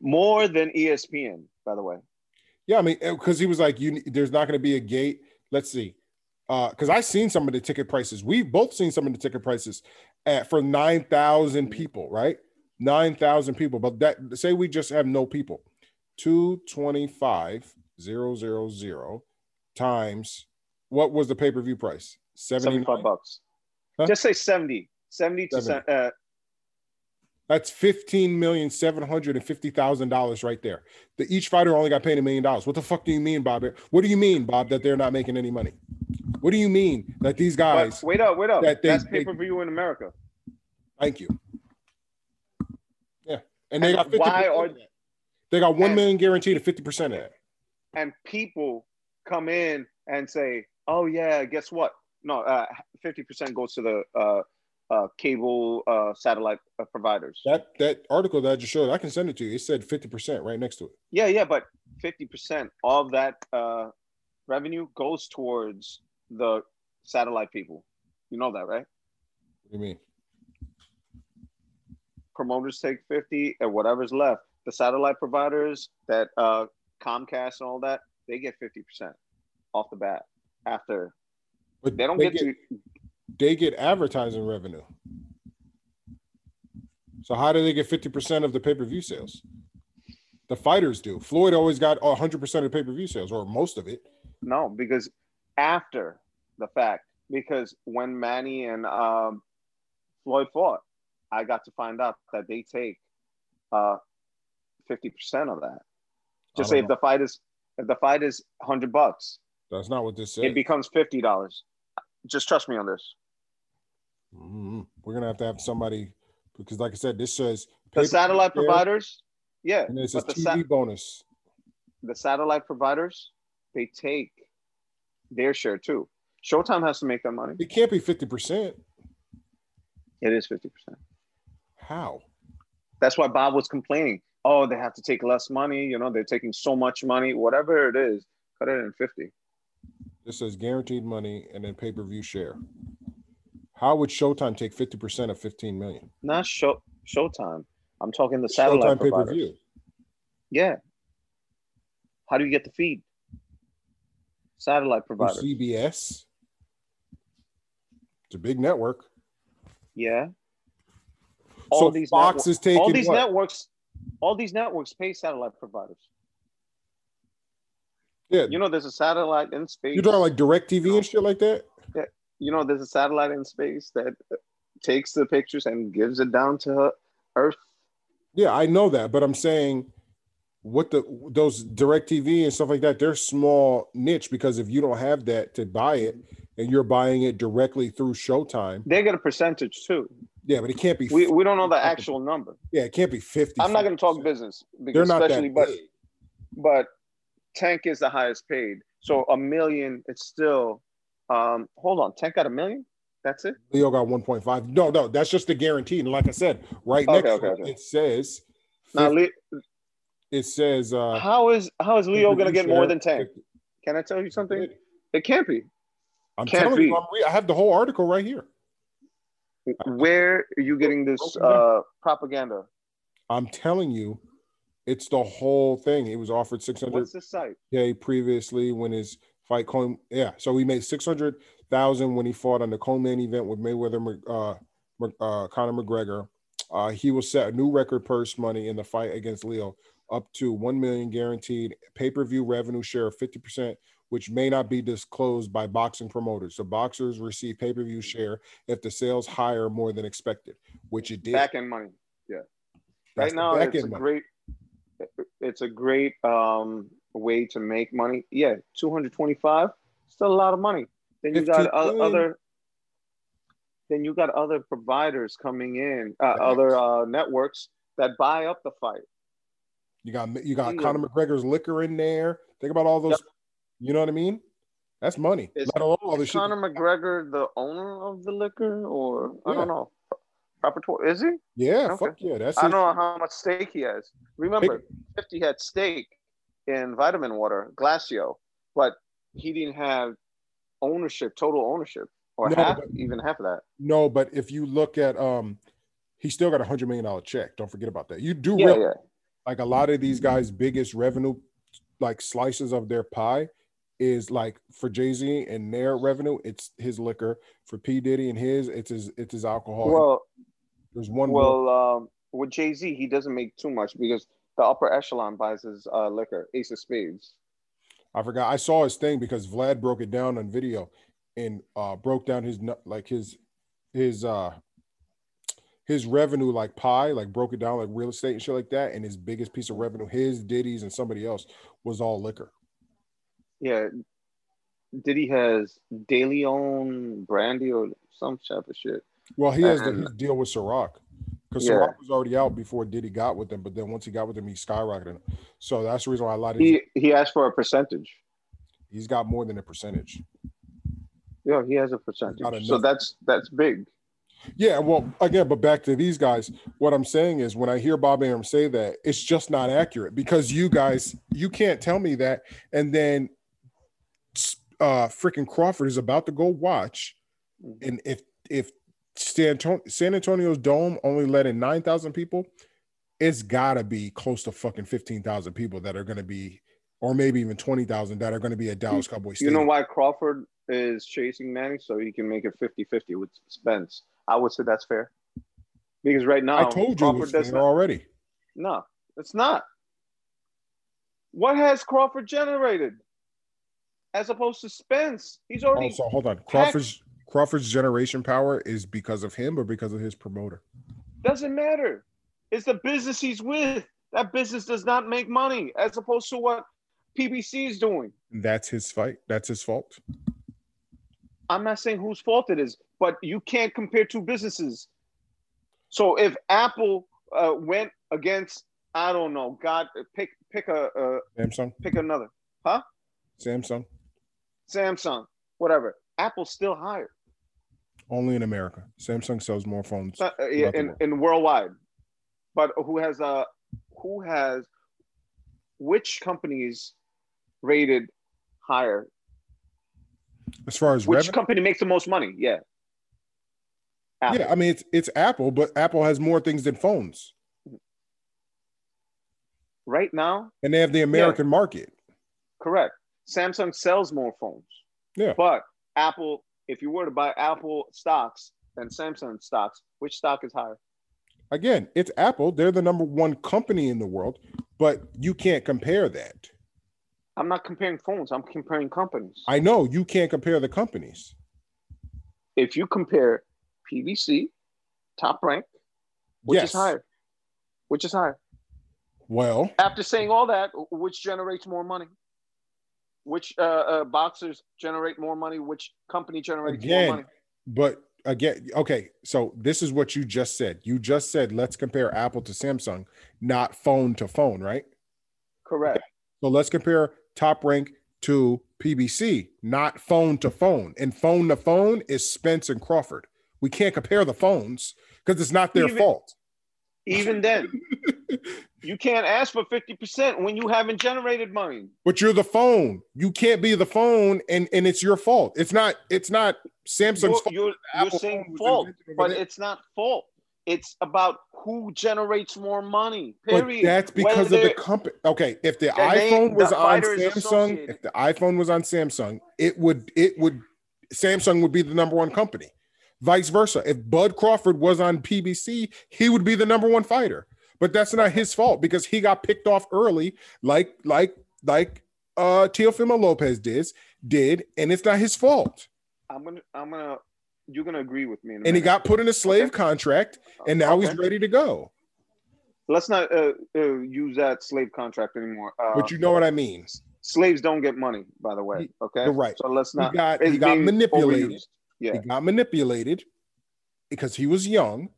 more than ESPN, by the way. Yeah, I mean, because he was like, "You, there's not going to be a gate." Let's see, Uh because I seen some of the ticket prices. We've both seen some of the ticket prices at for nine thousand people, right? Nine thousand people, but that say we just have no people. Two twenty five zero zero zero times what was the pay per view price? Seventy 75 bucks. Huh? Just say 70. 70 to 70. se- uh, That's fifteen million seven hundred and fifty thousand dollars right there. The each fighter only got paid a million dollars. What the fuck do you mean, Bob? What do you mean, Bob, that they're not making any money? What do you mean that these guys? but wait up, wait up. that they- That's pay per view in America. Thank you. Yeah, and they And got fifty. why are- they got one and- million guaranteed and fifty percent of that? And people come in and say, oh, yeah, guess what? No, uh, 50% goes to the uh, uh, cable uh, satellite uh, providers. That that article that I just showed, I can send it to you. It said fifty percent right next to it. Yeah, yeah, but 50% of that uh, revenue goes towards the satellite people. You know that, right? What do you mean? promoters take 50 and whatever's left the satellite providers that uh comcast and all that they get 50% off the bat after But they don't get, to they get advertising revenue. So how do they get fifty percent of the pay per view sales? The fighters do. Floyd always got hundred percent of pay per view sales, or most of it. no because after the fact because when manny and um floyd fought i got to find out that they take uh 50% of that just say don't if the fight is if the fight is 100 bucks That's not what this says. it becomes $50 just trust me on this Mhm. We're gonna have to have somebody because, like I said, this says the satellite providers yeah and but the TV bonus. the satellite providers they take their share too. Showtime has to make that money. It can't be fifty percent. It is fifty percent. How? That's why Bob was complaining. Oh, they have to take less money. You know, they're taking so much money. Whatever it is, cut it in fifty. This says guaranteed money and then pay per view share. How would Showtime take fifty percent of fifteen million? Not show Showtime. I'm talking the satellite Showtime pay per view. Yeah. How do you get the feed? Satellite provider. CBS. It's a big network. Yeah. so All these Fox network- is taking all these what? networks. All these networks pay satellite providers. Yeah, You know, there's a satellite in space. you're talking like Direct TV and shit like that. Yeah. You know, there's a satellite in space that uh, takes the pictures and gives it down to Earth. Yeah, I know that, but I'm saying what the those direct TV and stuff like that, they're small niche because if you don't have that to buy it and you're buying it directly through Showtime, They get a percentage too. yeah, but it can't be We, we don't know the actual number. yeah, it can't be 50. I'm not going to talk business They're not especially, that but big. but Tank is the highest paid. So a million, it's still. Um, hold on, Tank got a million. That's it. Leo got 1.5. No, no, that's just the guarantee. And like I said, right Okay, next okay, okay. it says Now, Le- it says uh how is how is Leo going to get more than Tank? Can I tell you something? It can't be. I'm Can't telling you, be. I'm re- I have the whole article right here. Where are you getting this uh, propaganda? I'm telling you It's the whole thing. He was offered 600 What's the site? K previously when his fight came. Yeah, so he made 600,000 when he fought on the co-main event with Mayweather, uh, uh, Conor McGregor. Uh, he will set a new record purse money in the fight against Leo, up to one million guaranteed pay-per-view revenue share of 50%, which may not be disclosed by boxing promoters. So boxers receive pay-per-view share if the sales higher more than expected, which it did. Back end money. Yeah. That's right now, it's a money. great. It's a great um, way to make money. Yeah, two hundred twenty-five. Still a lot of money. Then you got 15 o- million. other. Then you got other providers coming in, uh, other uh, networks that buy up the fight. You got you got Yeah. Conor McGregor's liquor in there. Think about all those. Yep. You know what I mean? That's money. Is- Let alone all Is shit. Conor McGregor the owner of the liquor, or I don't know? Is he? yeah, Okay. fuck yeah. That's I don't know how much stake he has. Remember, 50 had stake in vitamin water, Glacéau, but he didn't have ownership, total ownership, or No, half, but- even half of that. No, but if you look at um, he still got a hundred million dollar check. Don't forget about that. You do Yeah, yeah. like a lot of these guys' biggest revenue, like slices of their pie, is like for Jay Z and their revenue, it's his liquor. For P Diddy and his, it's his it's his alcohol. Well, There's one. well, um, with Jay Z, he doesn't make too much because the upper echelon buys his uh, liquor, Ace of Spades. I forgot. I saw his thing because Vlad broke it down on video and uh broke down his like his his uh his revenue like pie, like broke it down like real estate and shit like that. And his biggest piece of revenue, his Diddy's and somebody else was all liquor. Yeah. Diddy has DeLeón brandy or some type of shit. Well, he has the, And- his deal with Ciroc because Yeah. Ciroc was already out before Diddy got with them, but then once he got with them, he skyrocketed. So that's the reason why a lot of these, He he asked for a percentage. he's got more than a percentage. Yeah, he has a percentage. So that's that's big. Yeah, well, again, but back to these guys, what I'm saying is when I hear Bob Arum say that, it's just not accurate because you guys, you can't tell me that. And then uh freaking Crawford is about to go watch. And if if San San Antonio's dome only let in 9,000 people, it's gotta be close to fucking 15,000 people that are gonna be, or maybe even 20,000 that are gonna be at Dallas Cowboys. You know why Crawford is chasing Manny so he can make it 50-50 with Spence. I would say that's fair. Because right now I told you Crawford it's does not, already. No, it's not. What has Crawford generated? As opposed to Spence. He's already oh, Also, hold on. Crawford's Crawford's generation power is because of him or because of his promoter. doesn't matter. It's the business he's with. That business does not make money as opposed to what PBC is doing. That's his fight. That's his fault. I'm not saying whose fault it is, but you can't compare two businesses. So if Apple uh, went against, I don't know, God, pick pick a uh, Samsung. pick another huh? Samsung. Samsung, whatever. Apple's still higher Only in America. Samsung sells more phones. uh, uh, yeah, in, in worldwide. But who has uh who has which companies rated higher? As far as Which revenue, company makes the most money? Yeah. Apple. yeah, I mean it's it's Apple, but Apple has more things than phones, Right now, and they have the American market. Correct. Samsung sells more phones. Yeah. But Apple, if you were to buy Apple stocks and Samsung stocks, which stock is higher? Again, it's Apple. They're the number one company in the world, but you can't compare that. I'm not comparing phones, I'm comparing companies. I know you can't compare the companies. if you compare PBC, top rank, which yes. is higher? Which is higher? Well, After saying all that, which generates more money? Which uh, uh, boxers generate more money? Which company generates more Again, money? But again, okay, so this is what you just said. You just said let's compare Apple to Samsung, not phone to phone, right? Correct. So let's compare top rank to PBC, not phone to phone. And phone to phone is Spence and Crawford. We can't compare the phones because it's not their Even- fault. Even then, (laughs) you can't ask for 50% when you haven't generated money. But you're the phone. You can't be the phone, and and it's your fault. It's not. It's not Samsung's You're, fault. you're, you're saying fault, but there. it's not fault. It's about who generates more money. But Period. that's because of the company. Okay, if the iPhone was the on Samsung, if the iPhone was on Samsung, it would it would Samsung would be the number one company. Vice versa. If Bud Crawford was on PBC, he would be the number one fighter. But that's not his fault because he got picked off early, like like like uh Teofimo Lopez did did, and it's not his fault. I'm gonna I'm gonna you're gonna agree with me. And he got put in a slave Okay. contract, and now he's ready to go. Let's not uh, uh, use that slave contract anymore. Uh, But you know what I mean. slaves don't get money, by the way. Okay, You're right. So let's He not. got he got manipulated. overused. Yeah. He got manipulated because he was young.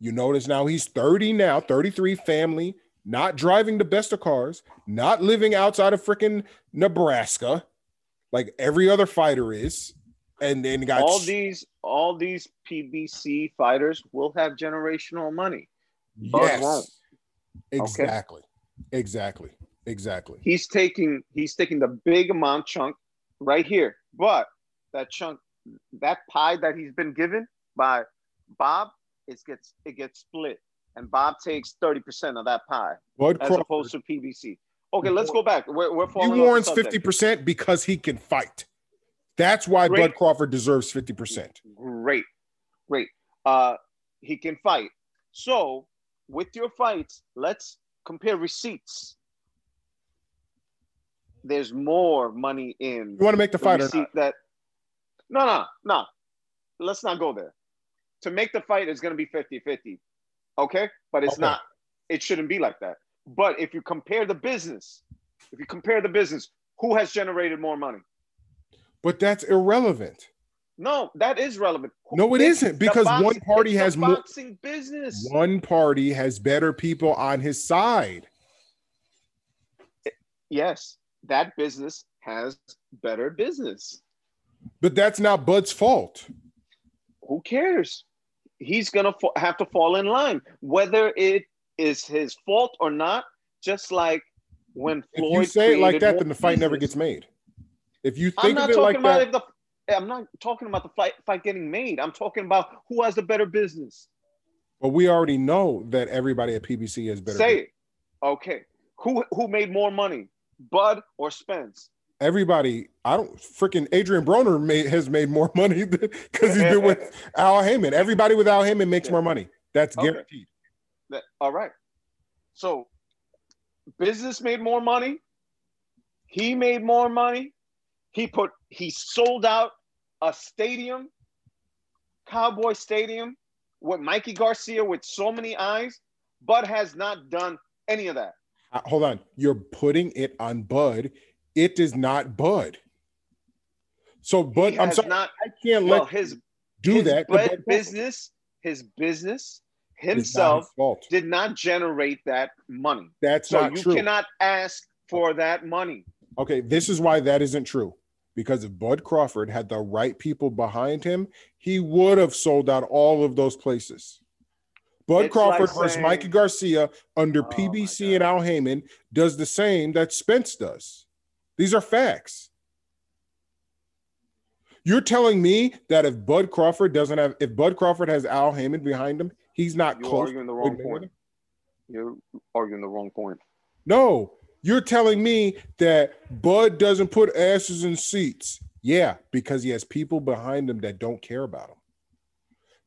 You notice now he's 30 now, 33, family, not driving the best of cars, not living outside of freaking Nebraska, like every other fighter is. And then got all these all these PBC fighters will have generational money. Yes, won't. exactly, exactly, exactly. He's taking he's taking the big amount chunk right here, but that chunk that pie that he's been given by Bob it gets it gets split, and Bob takes thirty percent of that pie Bud as Crawford, opposed to PBC. Okay, let's go back. We're, we're he falling. the warrants 50% because he can fight. That's why Great. Bud Crawford deserves 50%. Great, great. Uh, he can fight. So with your fights, let's compare receipts. There's more money in You want to make the the fight or not? that. No, no, no. Let's not go there. To make the fight is going to be 50-50. Okay, but it's Okay. not. It shouldn't be like that. But if you compare the business, if you compare the business, who has generated more money? But that's irrelevant. No, that is relevant. No, it isn't, because boxing- one party has more- boxing business. One party has better people on his side. Yes, that business has better business. But that's not Bud's fault. Who cares? He's gonna fa- have to fall in line, whether it is his fault or not. Just like when If Floyd you say it like that, then the fight never gets made. If you I'm think not of it talking like about that, if the. I'm not talking about the fight fight getting made. I'm talking about who has the better business. but we already know that everybody at PBC has better. Say it. Okay. Who who made more money, Bud or Spence? Everybody, I don't freaking Adrian Broner made, has made more money (laughs) because he's been with (laughs) Al Haymon. Everybody with Al Haymon makes more money. That's guaranteed. That, all right. So business made more money. He made more money. He put he sold out a stadium, Cowboy Stadium, with Mikey Garcia with so many eyes. Bud has not done any of that. Uh, hold on, you're putting it on Bud. It is not Bud. So, Bud, I'm sorry, not I can't well let his do his that. Bud business, his business not himself his did not generate that money. That's So not you true. cannot ask for that money. Okay, this is why that isn't true. Because if Bud Crawford had the right people behind him, he would have sold out all of those places. Bud It's Crawford like versus saying- Mikey Garcia under Oh, PBC and Al Haymon does the same that Spence does. These are facts. You're telling me that if Bud Crawford doesn't have, if Bud Crawford has Al Haymon behind him, he's not You're close. arguing the wrong point. You're arguing the wrong point. No, you're telling me that Bud doesn't put asses in seats. Yeah, because he has people behind him that don't care about him.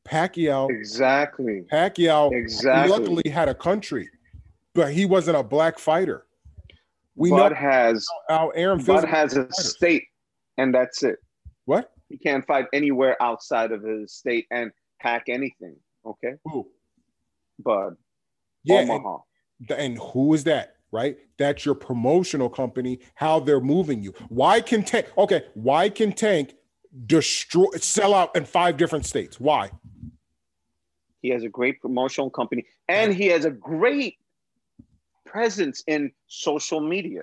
Pacquiao, Exactly. Pacquiao Exactly. luckily had a country, but he wasn't a black fighter. We Bud know has how Aaron Bud has a state, and that's it. What? He can't fight anywhere outside of his state and hack anything. Okay, Who? Bud. Yeah, and, Omaha. and who is that? Right? That's your promotional company. How they're moving you. Why can Tank? Okay, why can Tank destroy, sell out in five different states? Why? He has a great promotional company, and he has a great presence in social media,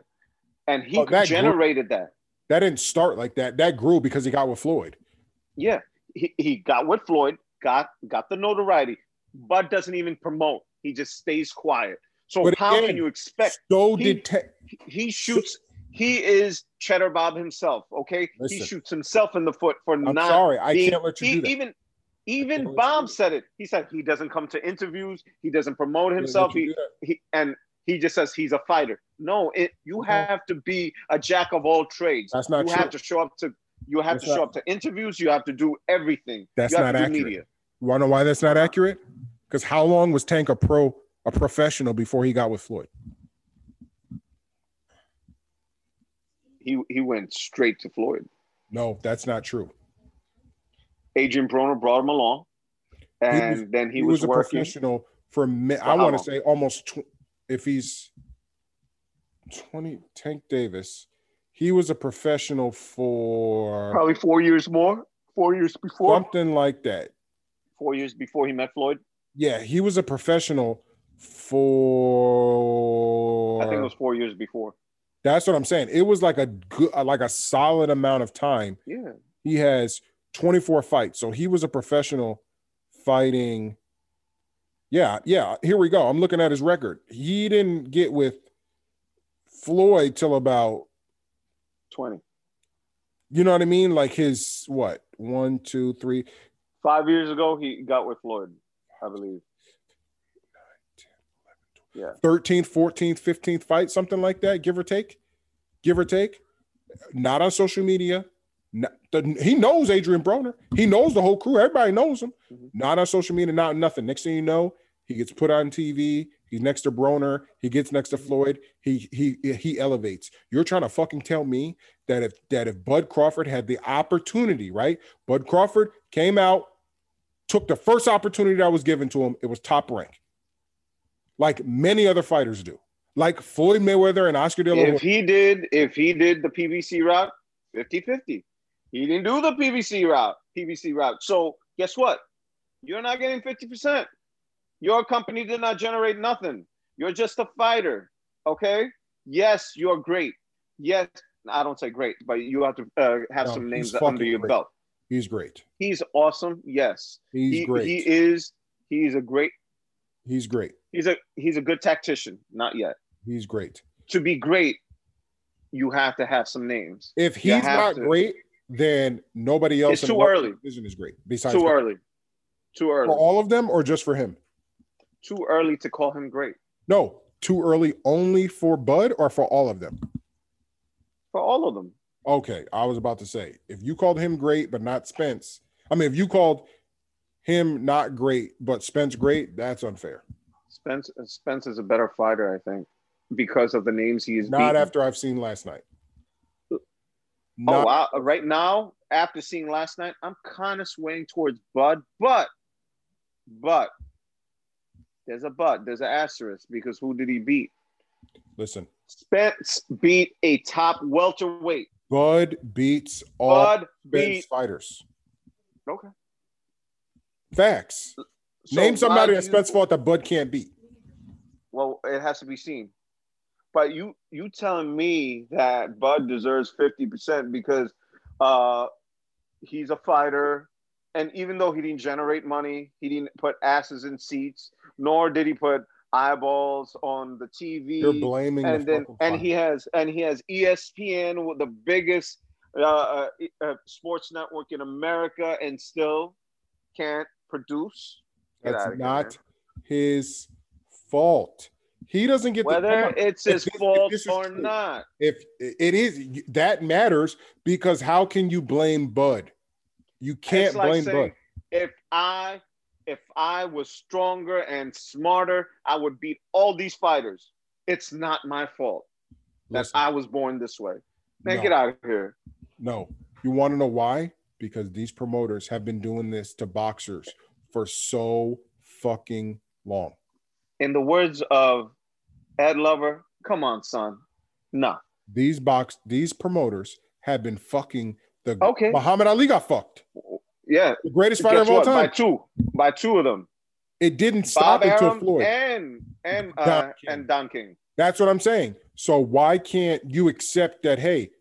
and he Oh, that generated that. That didn't start like that. That grew because he got with Floyd. Yeah, he, he got with Floyd, got got the notoriety. Bud doesn't even promote; he just stays quiet. So But how again, can you expect? So he-. He shoots. He is Cheddar Bob himself. Okay, he shoots himself in the foot for I'm not. sorry, I being- can't let you he- do that. Even Even Bob said it. He said he doesn't come to interviews. He doesn't promote himself. He, he and he just says he's a fighter. No, it you have to be a jack of all trades. That's not you true. have to show up to you have That's to show not- up to interviews. You have to do everything. That's not accurate. media. You want to know why that's not accurate? Because how long was Tank a pro, a professional before he got with Floyd? He he went straight to Floyd. No, that's not true. Adrian Broner brought him along, and was- then he, He, was, was, a working. professional for mi- I want to say almost tw- if he's 20 Tank Davis, he was a professional for Probably four years more. Four years before. something like that. Four years before he met Floyd. Yeah, he was a professional for I think it was four years before. That's what I'm saying. It was like a good uh, like a solid amount of time Yeah. he has 24 fights. So he was a professional fighting. Yeah, yeah. Here we go. I'm looking at his record. He didn't get with Floyd till about, Twenty. you know what I mean? Like his what? One, two, three. Five years ago, he got with Floyd, I believe. Yeah. 13th, 14th, 15th fight, something like that, give or take. Give or take. Not on social media. He knows Adrian Broner. He knows the whole crew. Everybody knows him. Mhm. Not on social media, not nothing. Next thing you know, he gets put on TV. He's next to Broner. He gets next to Floyd. He he he elevates. You're trying to fucking tell me that if that if Bud Crawford had the opportunity, right? Bud Crawford came out, took the first opportunity that was given to him. It was top rank, like many other fighters do, like Floyd Mayweather and Oscar De La If he did, if he did the PBC route, 50-50. He didn't do the PBC route, PBC route. So guess what? You're not getting 50%. Your company did not generate nothing. You're just a fighter. Okay. Yes, you're great. Yes, I don't say great, but you have to uh, have No, some names under your great. belt. He's great. He's awesome. Yes. He's he, great. He is. He's a great. he's great. He's a he's a good tactician. Not yet. He's great. To be great, you have to have some names. If he's not to. great, then nobody else It's too early. division is great. Besides Too him. early. Too early. for all of them, or just for him? Too early to call him great. No, too early only for Bud or for all of them. For all of them. Okay, I was about to say if you called him great but not Spence. I mean, if you called him not great but Spence great, that's unfair. Spence Spence is a better fighter, I think, because of the names he is. Not beaten. after I've seen last night. Oh, Not- wow. Uh, right now, after seeing last night, I'm kind of swaying towards Bud, but, but, there's a but, there's an asterisk because who did he beat? listen, Spence beat a top welterweight. Bud beats all Bud beat. fighters. Okay. Facts. So Name somebody that Spence fought that Bud can't beat. Well, it has to be seen. But you you telling me that Bud deserves 50% because uh he's a fighter and even though he didn't generate money, he didn't put asses in seats, nor did he put eyeballs on the TV. You're blaming and the then and fight. he has and he has ESPN with the biggest uh, uh, uh, sports network in America and still can't produce. Get That's outta here, not his fault. He doesn't get the Whether it's his this- fault or true. not. if it is that matters because how can you blame Bud? You can't like blame saying, Bud. If I if I was stronger and smarter, I would beat all these fighters. It's not my fault that Listen, I was born this way. Man, no, get out of here. no. You want to know why? Because these promoters have been doing this to boxers for so fucking long. In the words of Ed Lover, come on, son. No. These box these promoters have been fucking the Okay. Muhammad Ali got fucked. Yeah. The greatest fighter of all what? By time. two. By two of them. It didn't stop Bob until Arum Floyd. and and uh, Don King. and Don King. That's what I'm saying. So why can't you accept that? Hey,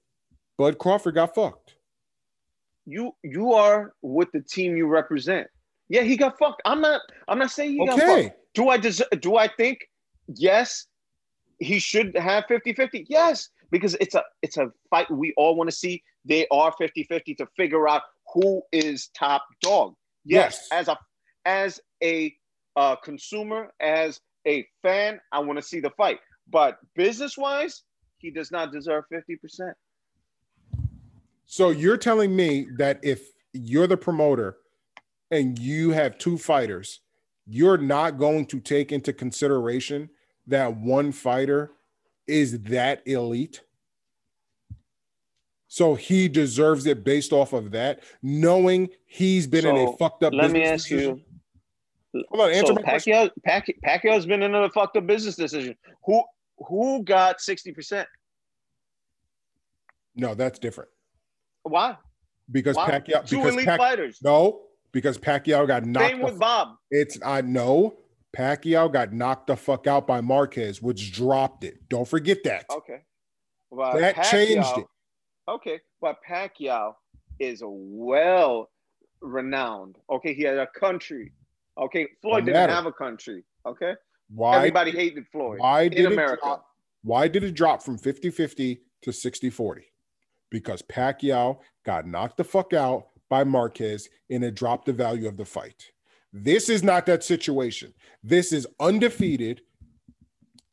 Bud Crawford got fucked. You you are with the team you represent. Yeah, he got fucked. I'm not I'm not saying he got fucked. Do I des- do I think yes he should have 50-50? Yes, because it's a it's a fight we all want to see. They are 50-50 to figure out who is top dog. Yes, as a as a uh, consumer, as a fan, I want to see the fight. But business wise, he does not deserve fifty percent. So you're telling me that if you're the promoter and you have two fighters, you're not going to take into consideration that one fighter is that elite? So he deserves it based off of that, knowing he's been so in a fucked up. Let me ask decision. you. Hold on, answer so my Pacquiao, question. Pacquiao's been in a fucked up business decision. Who who got sixty percent? No, that's different. Why? Because Why? Pacquiao. Two because elite Pac, fighters. No, because Pacquiao got knocked. Same with the, Bob. It's I know Pacquiao got knocked the fuck out by Marquez, which dropped it. Don't forget that. Okay. Well, that Pacquiao, changed it. Okay, but Pacquiao is well renowned. Okay, he had a country. Okay, Floyd didn't have a country. Okay, why everybody hated Floyd why did in America. Drop, why did it drop from 50-50 to 60-40? Because Pacquiao got knocked the fuck out by Marquez and it dropped the value of the fight. This is not that situation. This is undefeated,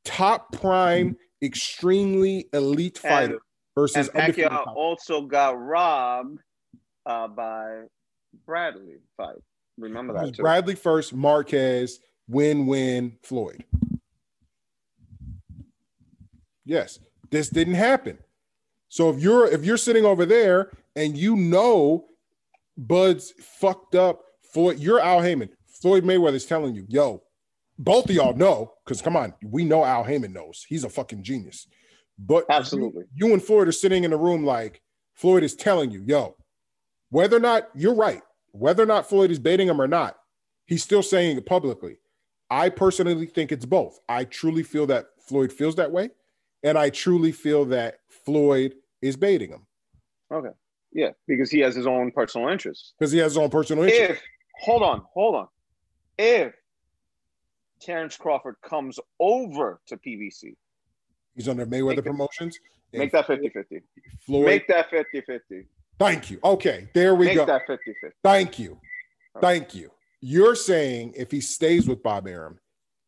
top prime, extremely elite fighter and, versus and Pacquiao also got robbed uh, by Bradley fight. Remember that too. Bradley first, Marquez, win win, Floyd. Yes, this didn't happen. So if you're if you're sitting over there and you know Bud's fucked up Floyd, you're Al Haymon. Floyd Mayweather's telling you, yo, both of y'all know, because come on, we know Al Haymon knows. He's a fucking genius. But absolutely, you, you and Floyd are sitting in a room like Floyd is telling you, yo, whether or not you're right, whether or not Floyd is baiting him or not, he's still saying it publicly. I personally think it's both. I truly feel that Floyd feels that way, and I truly feel that Floyd is baiting him. Okay. Yeah, because he has his own personal interests. Because he has his own personal interests. If hold on, hold on. If Terrence Crawford comes over to PBC, he's under Mayweather make Promotions. It, make that 50 50. Floyd, make that 50 50. Thank you. Okay, there we make go. Make that 50 50. Thank you. Thank you. You're saying if he stays with Bob Arum,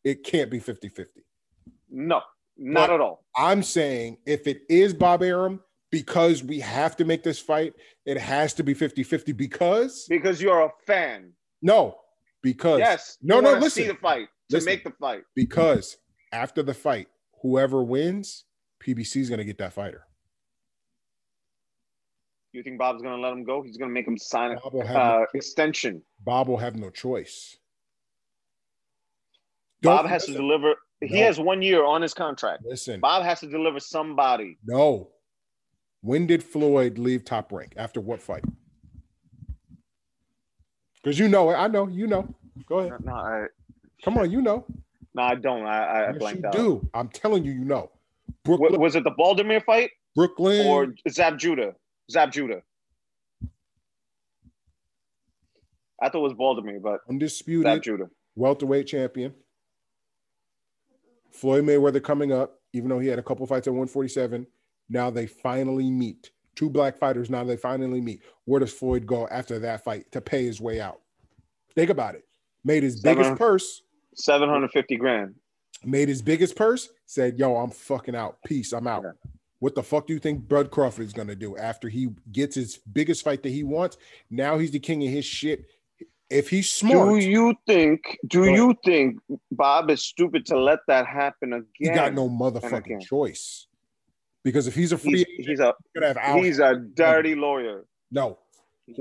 it can't be 50 50. No, not but at all. I'm saying if it is Bob Arum, because we have to make this fight, it has to be 50 50 because. Because you're a fan. No, because. Yes. No, no, listen. see the fight, to listen, make the fight. Because after the fight, whoever wins, PBC is going to get that fighter. You think Bob's going to let him go? He's going to make him sign an uh, no extension. Bob will have no choice. Bob has listen. to deliver. No. He has one year on his contract. Listen, Bob has to deliver somebody. No. When did Floyd leave top rank? After what fight? Because you know it. I know. You know. Go ahead. No, I, Come on. You know. No, I don't. I, I yes, blanked you out. do. I'm telling you, you know. Brooklyn, was it the Baldomir fight? Brooklyn or Zab Judah? Zab Judah. I thought it was Baldomir, but undisputed Zab Judah, welterweight champion. Floyd Mayweather coming up, even though he had a couple fights at 147. Now they finally meet. Two black fighters. Now they finally meet. Where does Floyd go after that fight to pay his way out? Think about it. Made his biggest purse. 750 grand. Made his biggest purse. Said, yo, I'm fucking out. Peace. I'm out. Yeah. What the fuck do you think Bud Crawford is going to do after he gets his biggest fight that he wants? Now he's the king of his shit. If he's smart, do you think? Do you think Bob is stupid to let that happen again? He got no motherfucking choice. Because if he's a free he's, agent, he's a he's, a dirty lawyer. No.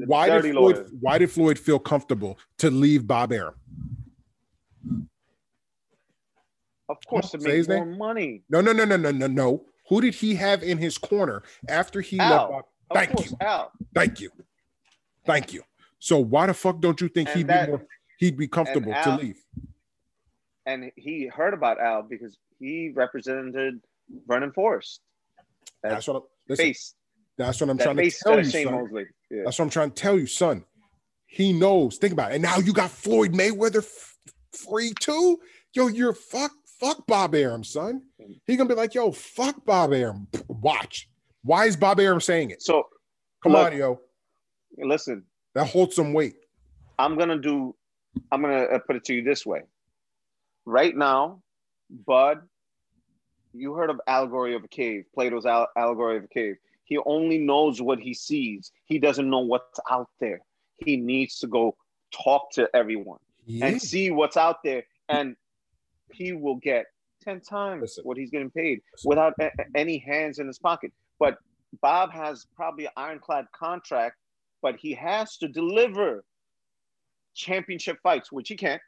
Why did Floyd, lawyer. why did Floyd feel comfortable to leave Bob Arum? Of course, to make more name? money. No, no, no, no, no, no, no. Who did he have in his corner after he Al. left? Bob? Thank course, you. Al. Thank you. Thank you. So why the fuck don't you think and he'd that, be more, he'd be comfortable Al, to leave? And he heard about Al because he represented Vernon Forrest. That that's what I'm, listen, face. That's what I'm trying to tell you, son. Yeah. That's what I'm trying to tell you, son. He knows. Think about it. And now you got Floyd Mayweather f- free too. Yo, you're fuck, fuck Bob Arum, son. He gonna be like, yo, fuck Bob Arum. Watch. Why is Bob Arum saying it? So come look, on, yo. Listen. That holds some weight. I'm gonna do. I'm gonna uh, put it to you this way. Right now, Bud, you heard of allegory of a cave, Plato's al- allegory of a cave. He only knows what he sees. He doesn't know what's out there. He needs to go talk to everyone Yeah. and see what's out there, and he will get ten times Listen. what he's getting paid Listen. without a- any hands in his pocket. But Bob has probably an ironclad contract, but he has to deliver championship fights, which he can't.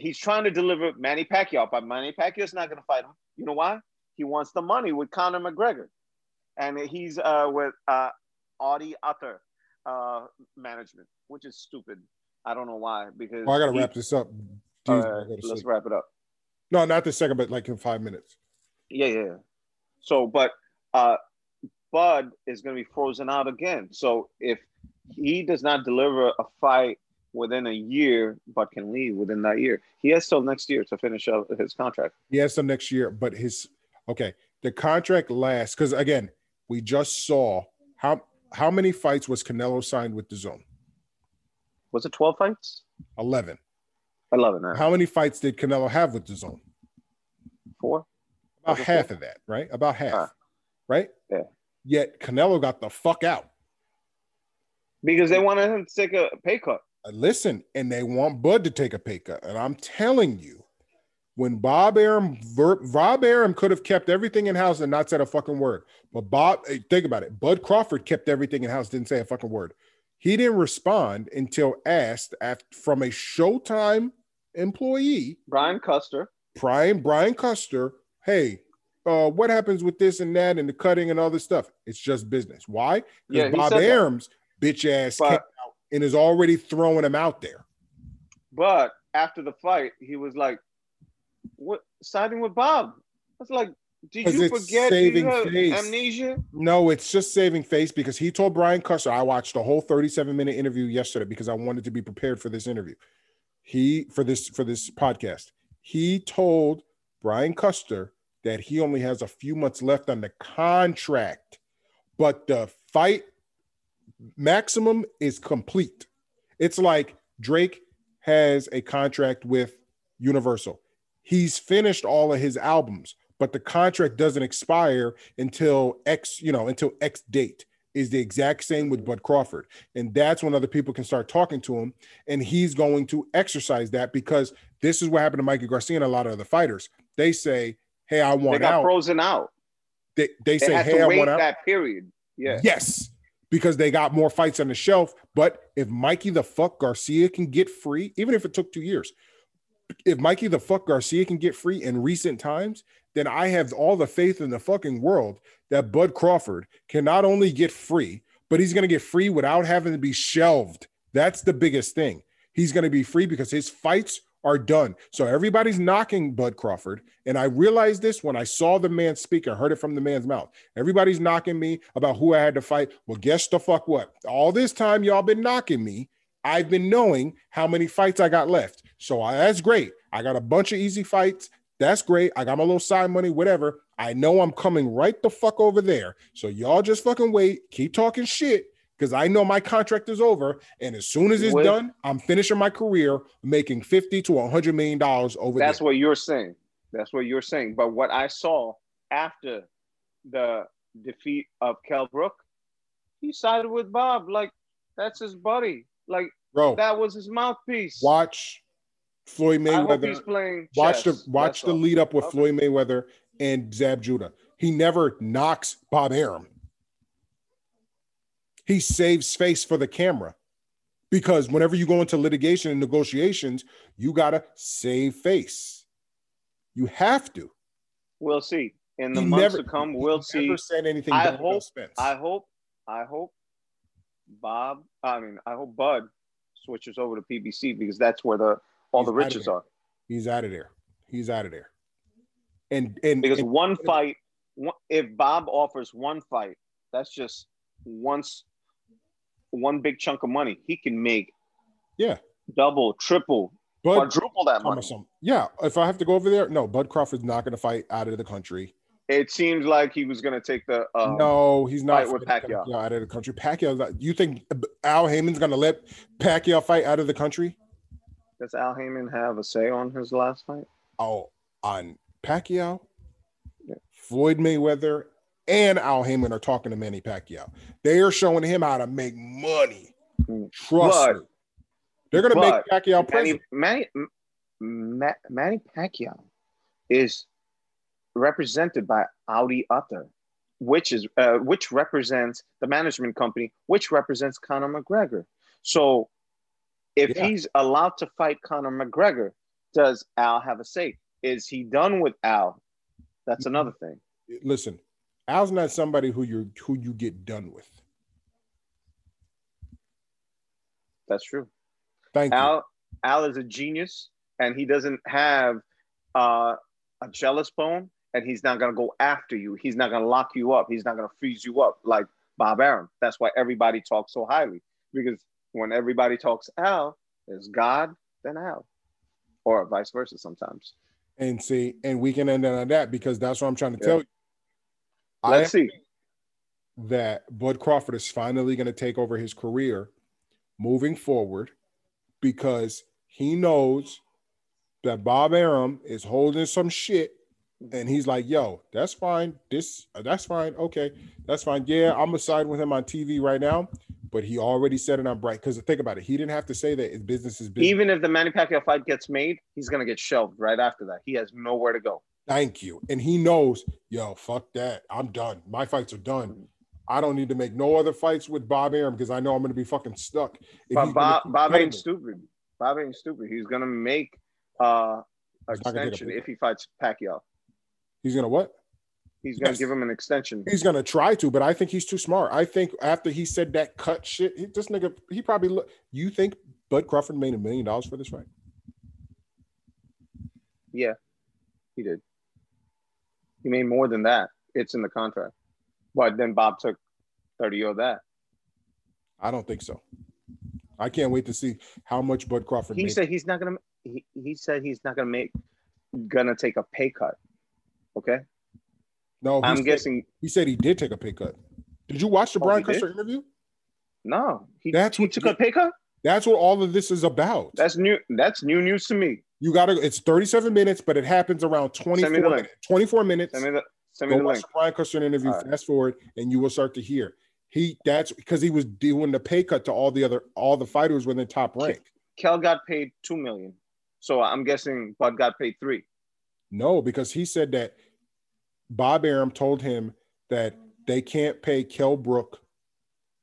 He's trying to deliver Manny Pacquiao, but Manny Pacquiao's not going to fight him. You know why? He wants the money with Conor McGregor, and he's uh, with uh, Audie Attar uh, management, which is stupid. I don't know why because Well, I gotta wrap this up. all Dude, right, I gotta let's sleep. wrap it up. No, not this second, but like in five minutes. Yeah, yeah. yeah. So, but uh, Bud is going to be frozen out again. So if he does not deliver a fight within a year, but can leave within that year, he has till next year to finish up his contract. He has some next year, but his okay. The contract lasts because again, we just saw how how many fights was Canelo signed with the DAZN? Was it twelve fights? Eleven. I love it. Now. How many fights did Canelo have with the DAZN? Four. About half of that, right? About half, Ah. right? Yeah. Yet Canelo got the fuck out. Because they wanted him to take a pay cut. Listen, and they want Bud to take a pay cut. And I'm telling you, when Bob Arum, Bob Arum could have kept everything in house and not said a fucking word. But Bob, think about it. Bud Crawford kept everything in house, didn't say a fucking word. He didn't respond until asked after, from a Showtime employee, Brian Custer. Brian Brian Custer. Hey, uh, what happens with this and that and the cutting and all this stuff? It's just business. Why? Because he Bob that. Arum's bitch ass But- and is already throwing him out there. But after the fight, he was like, "What siding with Bob?" I was like, did you forget saving you amnesia?" No, it's just saving face because he told Brian Custer. I watched the whole 37 minute interview yesterday because I wanted to be prepared for this interview. He for this for this podcast. He told Brian Custer that he only has a few months left on the contract, but the fight maximum is complete. It's like Drake has a contract with Universal. He's finished all of his albums, but the contract doesn't expire until X, you know, until X date is the exact same with Bud Crawford. And that's when other people can start talking to him. And he's going to exercise that because this is what happened to Mikey Garcia and a lot of other fighters. They say, Hey, I want They got out. frozen out. They, they They say, Hey, to I wait want out. that period. Yeah. Yes, because they got more fights on the shelf. But if Mikey the fuck Garcia can get free, even if it took two years, if Mikey the fuck Garcia can get free in recent times, then I have all the faith in the fucking world that Bud Crawford can not only get free, but he's going to get free without having to be shelved. That's the biggest thing. He's going to be free because his fights are done. So everybody's knocking Bud Crawford. And I realized this when I saw the man speak and heard it from the man's mouth. Everybody's knocking me about who I had to fight. Well, guess the fuck what? All this time y'all been knocking me. I've been knowing how many fights I got left. So I, that's great. I got a bunch of easy fights. That's great. I got my little side money, whatever. I know I'm coming right the fuck over there. So y'all just fucking wait. Keep talking shit because I know my contract is over. And as soon as it's With- done, I'm finishing my career making 50 to 100 million dollars over That's there. what you're saying. That's what you're saying. But what I saw after the defeat of Kell Brook, he sided with Bob. Like that's his buddy. Like Bro, that was his mouthpiece. watch Floyd I hope he's Mayweather. Watch the watch That's the lead up with Okay. Floyd Mayweather and Zab Judah. He never knocks Bob Arum. He saves face for the camera. Because whenever you go into litigation and negotiations, you gotta save face. You have to. We'll see. In the He months never- to come, we'll see. Never said anything. I hope- Spence. I hope, I hope Bob, I mean, I hope Bud switches over to PBC because that's where the all He's the riches are. He's out of there. He's out of there. And and, Because and one fight, if Bob offers one fight, that's just once one big chunk of money. He can make yeah, double, triple, Bud quadruple that money. Thomason. Yeah, if I have to go over there, no, Bud Crawford's not going to fight out of the country. It seems like he was gonna take the um, no, he's not fight with fighting Pacquiao. out of the country. Pacquiao, you think Al Haymon's gonna let Pacquiao fight out of the country? Does Al Haymon have a say on his last fight? Oh, on Pacquiao, Yeah. Floyd Mayweather, and Al Haymon are talking to Manny Pacquiao. They are showing him how to make money. Trust But- me. They're gonna make Pacquiao Manny, president. Manny, M- Ma- Manny Pacquiao is represented by Audie Attar, which is uh, which represents the management company, which represents Conor McGregor. So, if Yeah. he's allowed to fight Conor McGregor, does Al have a say? Is he done with Al? That's Mm-hmm. another thing. Listen, Al's not somebody who you who you get done with. That's true. Thank you. Al Al is a genius, and he doesn't have uh, a jealous bone, and he's not gonna go after you. He's not gonna lock you up. He's not gonna freeze you up like Bob Arum. That's why everybody talks so highly because when everybody talks Al, there's God, then Al, or vice versa sometimes. And see, and we can end on that because that's what I'm trying to Yeah. tell you. I Let's see. that Bud Crawford is finally going to take over his career moving forward because he knows that Bob Arum is holding some shit and he's like, yo, that's fine. This, uh, that's fine. Okay, that's fine. Yeah, I'm gonna side with him on TV right now, but he already said it on Bright. Because think about it, he didn't have to say that his business is business. Even if the Manny Pacquiao fight gets made, he's gonna get shelved right after that. He has nowhere to go. Thank you. And he knows, yo, fuck that. I'm done. My fights are done. I don't need to make no other fights with Bob Arum because I know I'm going to be fucking stuck. But Bob, Bob ain't stupid. Bob ain't stupid. He's gonna make uh He's not gonna take a extension if he fights Pacquiao. He's going to what? He's gonna Yes. give him an extension. He's going to try to, but I think he's too smart. I think after he said that cut shit, he, this nigga, he probably, look, you think Bud Crawford made a million dollars for this fight? Yeah, he did. He made more than that. It's in the contract. But then Bob took 30 of that. I don't think so. I can't wait to see how much Bud Crawford He made. said he's not gonna he, he said he's not gonna make gonna take a pay cut. Okay. no, I'm said, guessing he said he did take a pay cut. Did you watch the Oh, Brian he did? Custer interview? no. He, That's he what- took a pay cut? That's what all of this is about. That's new that's new news to me. You got to. It's 37 minutes, but it happens around 24 Send me the link. minutes. 24 minutes. Send me the send me Go the watch link. the Brian Custer interview. Right. Fast forward, and you will start to hear he. That's because he was doing the pay cut to all the other all the fighters within top rank. Kell got paid two million. So I'm guessing Bud got paid three. No, because he said that Bob Arum told him that they can't pay Kell Brook.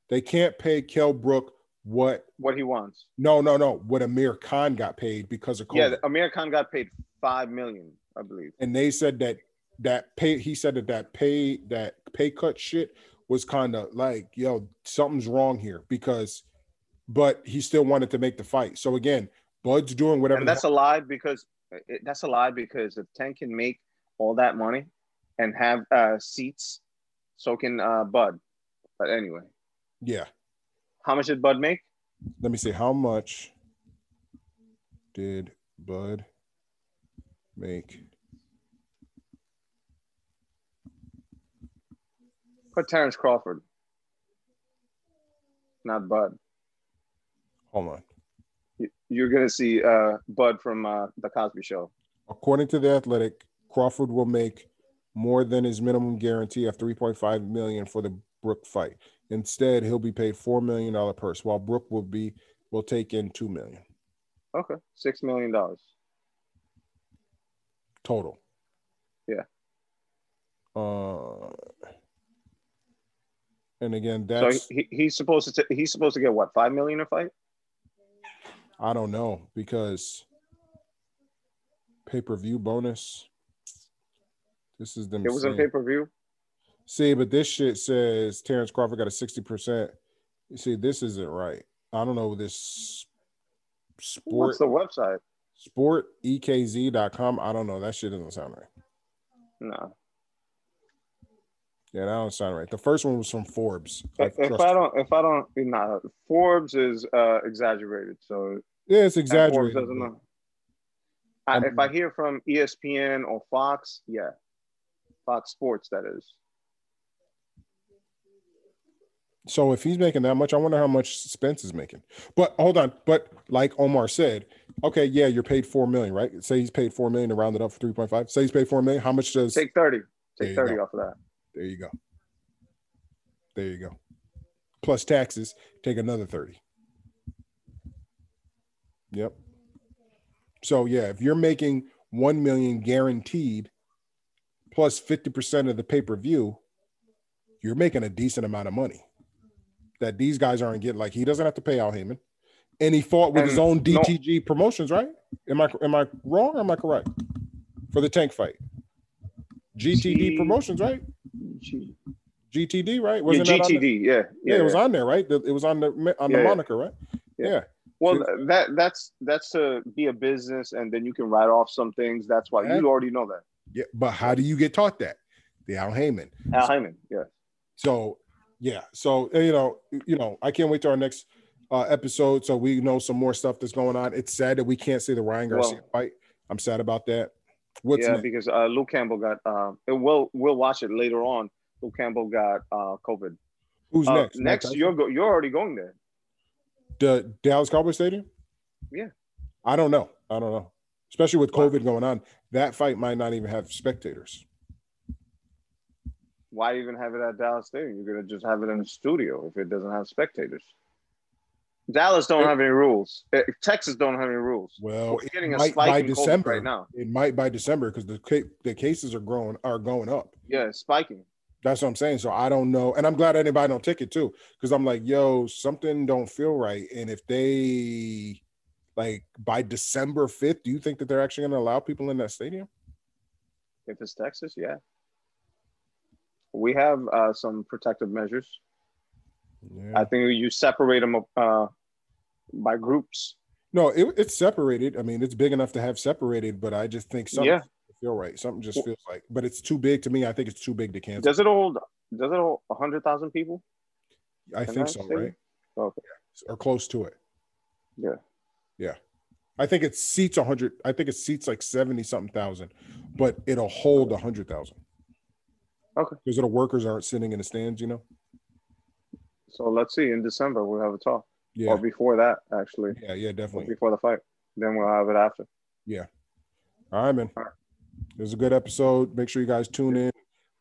They can't pay Kell Brook what. What he wants. No, no, no. What Amir Khan got paid because of COVID. Yeah, Amir Khan got paid five million, I believe. and they said that that pay he said that that pay that pay cut shit was kind of like yo something's wrong here because but he still wanted to make the fight so again bud's doing whatever and that's a lie because it, that's a lie because if Tank can make all that money and have uh, seats, so can uh, Bud. But anyway, yeah how much did Bud make? let me see how much did bud make Put Terrence Crawford, not Bud. hold on You- You're gonna see uh, Bud from uh, the Cosby Show. according to the athletic crawford will make more than his minimum guarantee of 3.5 million for the brook fight instead he'll be paid 4 million dollar purse while brook will be will take in 2 million Okay, six million dollars. total. Yeah. Uh, and again, So that's he, he's supposed to t- he's supposed to get what five million a fight? I don't know because pay per view bonus. This is them. It was a pay per view. See, but this shit says Terrence Crawford got a sixty percent. You see, this isn't right. I don't know this sport What's the website? sportekz.com. I don't know. That shit doesn't sound right. No. Yeah, that don't sound right. The first one was from Forbes. If, if I don't, if I don't, nah, Forbes is uh, exaggerated. So yeah, it's exaggerated. Forbes doesn't know. I, if I hear from ESPN or Fox, yeah, Fox Sports, that is. So if he's making that much, I wonder how much Spence is making. But hold on, but like Omar said, okay, yeah, you're paid four million, right? Say he's paid four million to round it up for three point five. Say he's paid four million. How much does take thirty? Take thirty go. off of that. There you go. There you go. Plus taxes, take another thirty. Yep. So yeah, if you're making one million guaranteed, plus fifty percent of the pay per view, you're making a decent amount of money that these guys aren't getting. Like he doesn't have to pay Al Haymon, and he fought with and his own DTG no. promotions, right? Am I am I wrong or am I correct for the tank fight? GTD G- promotions, right? G- GTD, right? Wasn't yeah, GTD, yeah, yeah, yeah, It was on there, right? It was on the on yeah, the moniker, right? Yeah. Well, that that's that's to be a business, and then you can write off some things. That's why you already know that. Yeah, but how do you get taught that? The Al Haymon. Al Haymon, yeah. So yeah. So you know, you know, I can't wait to our next uh, episode so we know some more stuff that's going on. It's sad that we can't see the Ryan Garcia well, fight. I'm sad about that. What's yeah, next? because uh, Luke Campbell got. Uh, we'll we'll watch it later on. Luke Campbell got uh, COVID. Who's uh, next? Next, you're go, you're already going there. The Dallas Cowboy Stadium. Yeah. I don't know. I don't know. Especially with COVID going on, that fight might not even have spectators why even have it at Dallas Stadium? You're gonna just have it in the studio if it doesn't have spectators. Dallas don't have any rules. Eh, Texas don't have any rules. Well, We're getting a spike by December right now. It might by December because the the cases are growing are going up. Yeah, spiking. That's what I'm saying. So I don't know, and I'm glad anybody don't take it too, because I'm like, yo, something don't feel right. And if they like by December 5th, do you think that they're actually going to allow people in that stadium? If it's Texas, yeah we have uh, some protective measures. Yeah. I think you separate them uh, by groups. No, it, it's separated. I mean, it's big enough to have separated, but I just think something yeah. feel right. Something just feels like, but it's too big to me. I think it's too big to cancel. Does it hold? Does it hold hundred thousand people? I think so, right? Okay, or close to it. Yeah, yeah. I think it seats hundred. I think it seats like seventy something thousand, but it'll hold a hundred thousand. Okay. Because the workers aren't sitting in the stands, you know. So let's see. In December, we'll have a talk. Yeah. Or before that, actually. Yeah, yeah, definitely. Or before the fight, then we'll have it after. Yeah. All right, man. All right. It was a good episode. Make sure you guys tune in,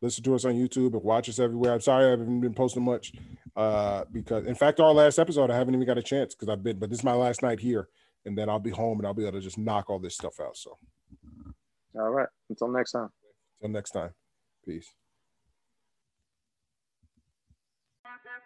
listen to us on YouTube, and watch us everywhere. I'm sorry I haven't been posting much, uh, because in fact, our last episode I haven't even got a chance because I've been, but this is my last night here, and then I'll be home and I'll be able to just knock all this stuff out. So. All right. Until next time. Until next time. Peace.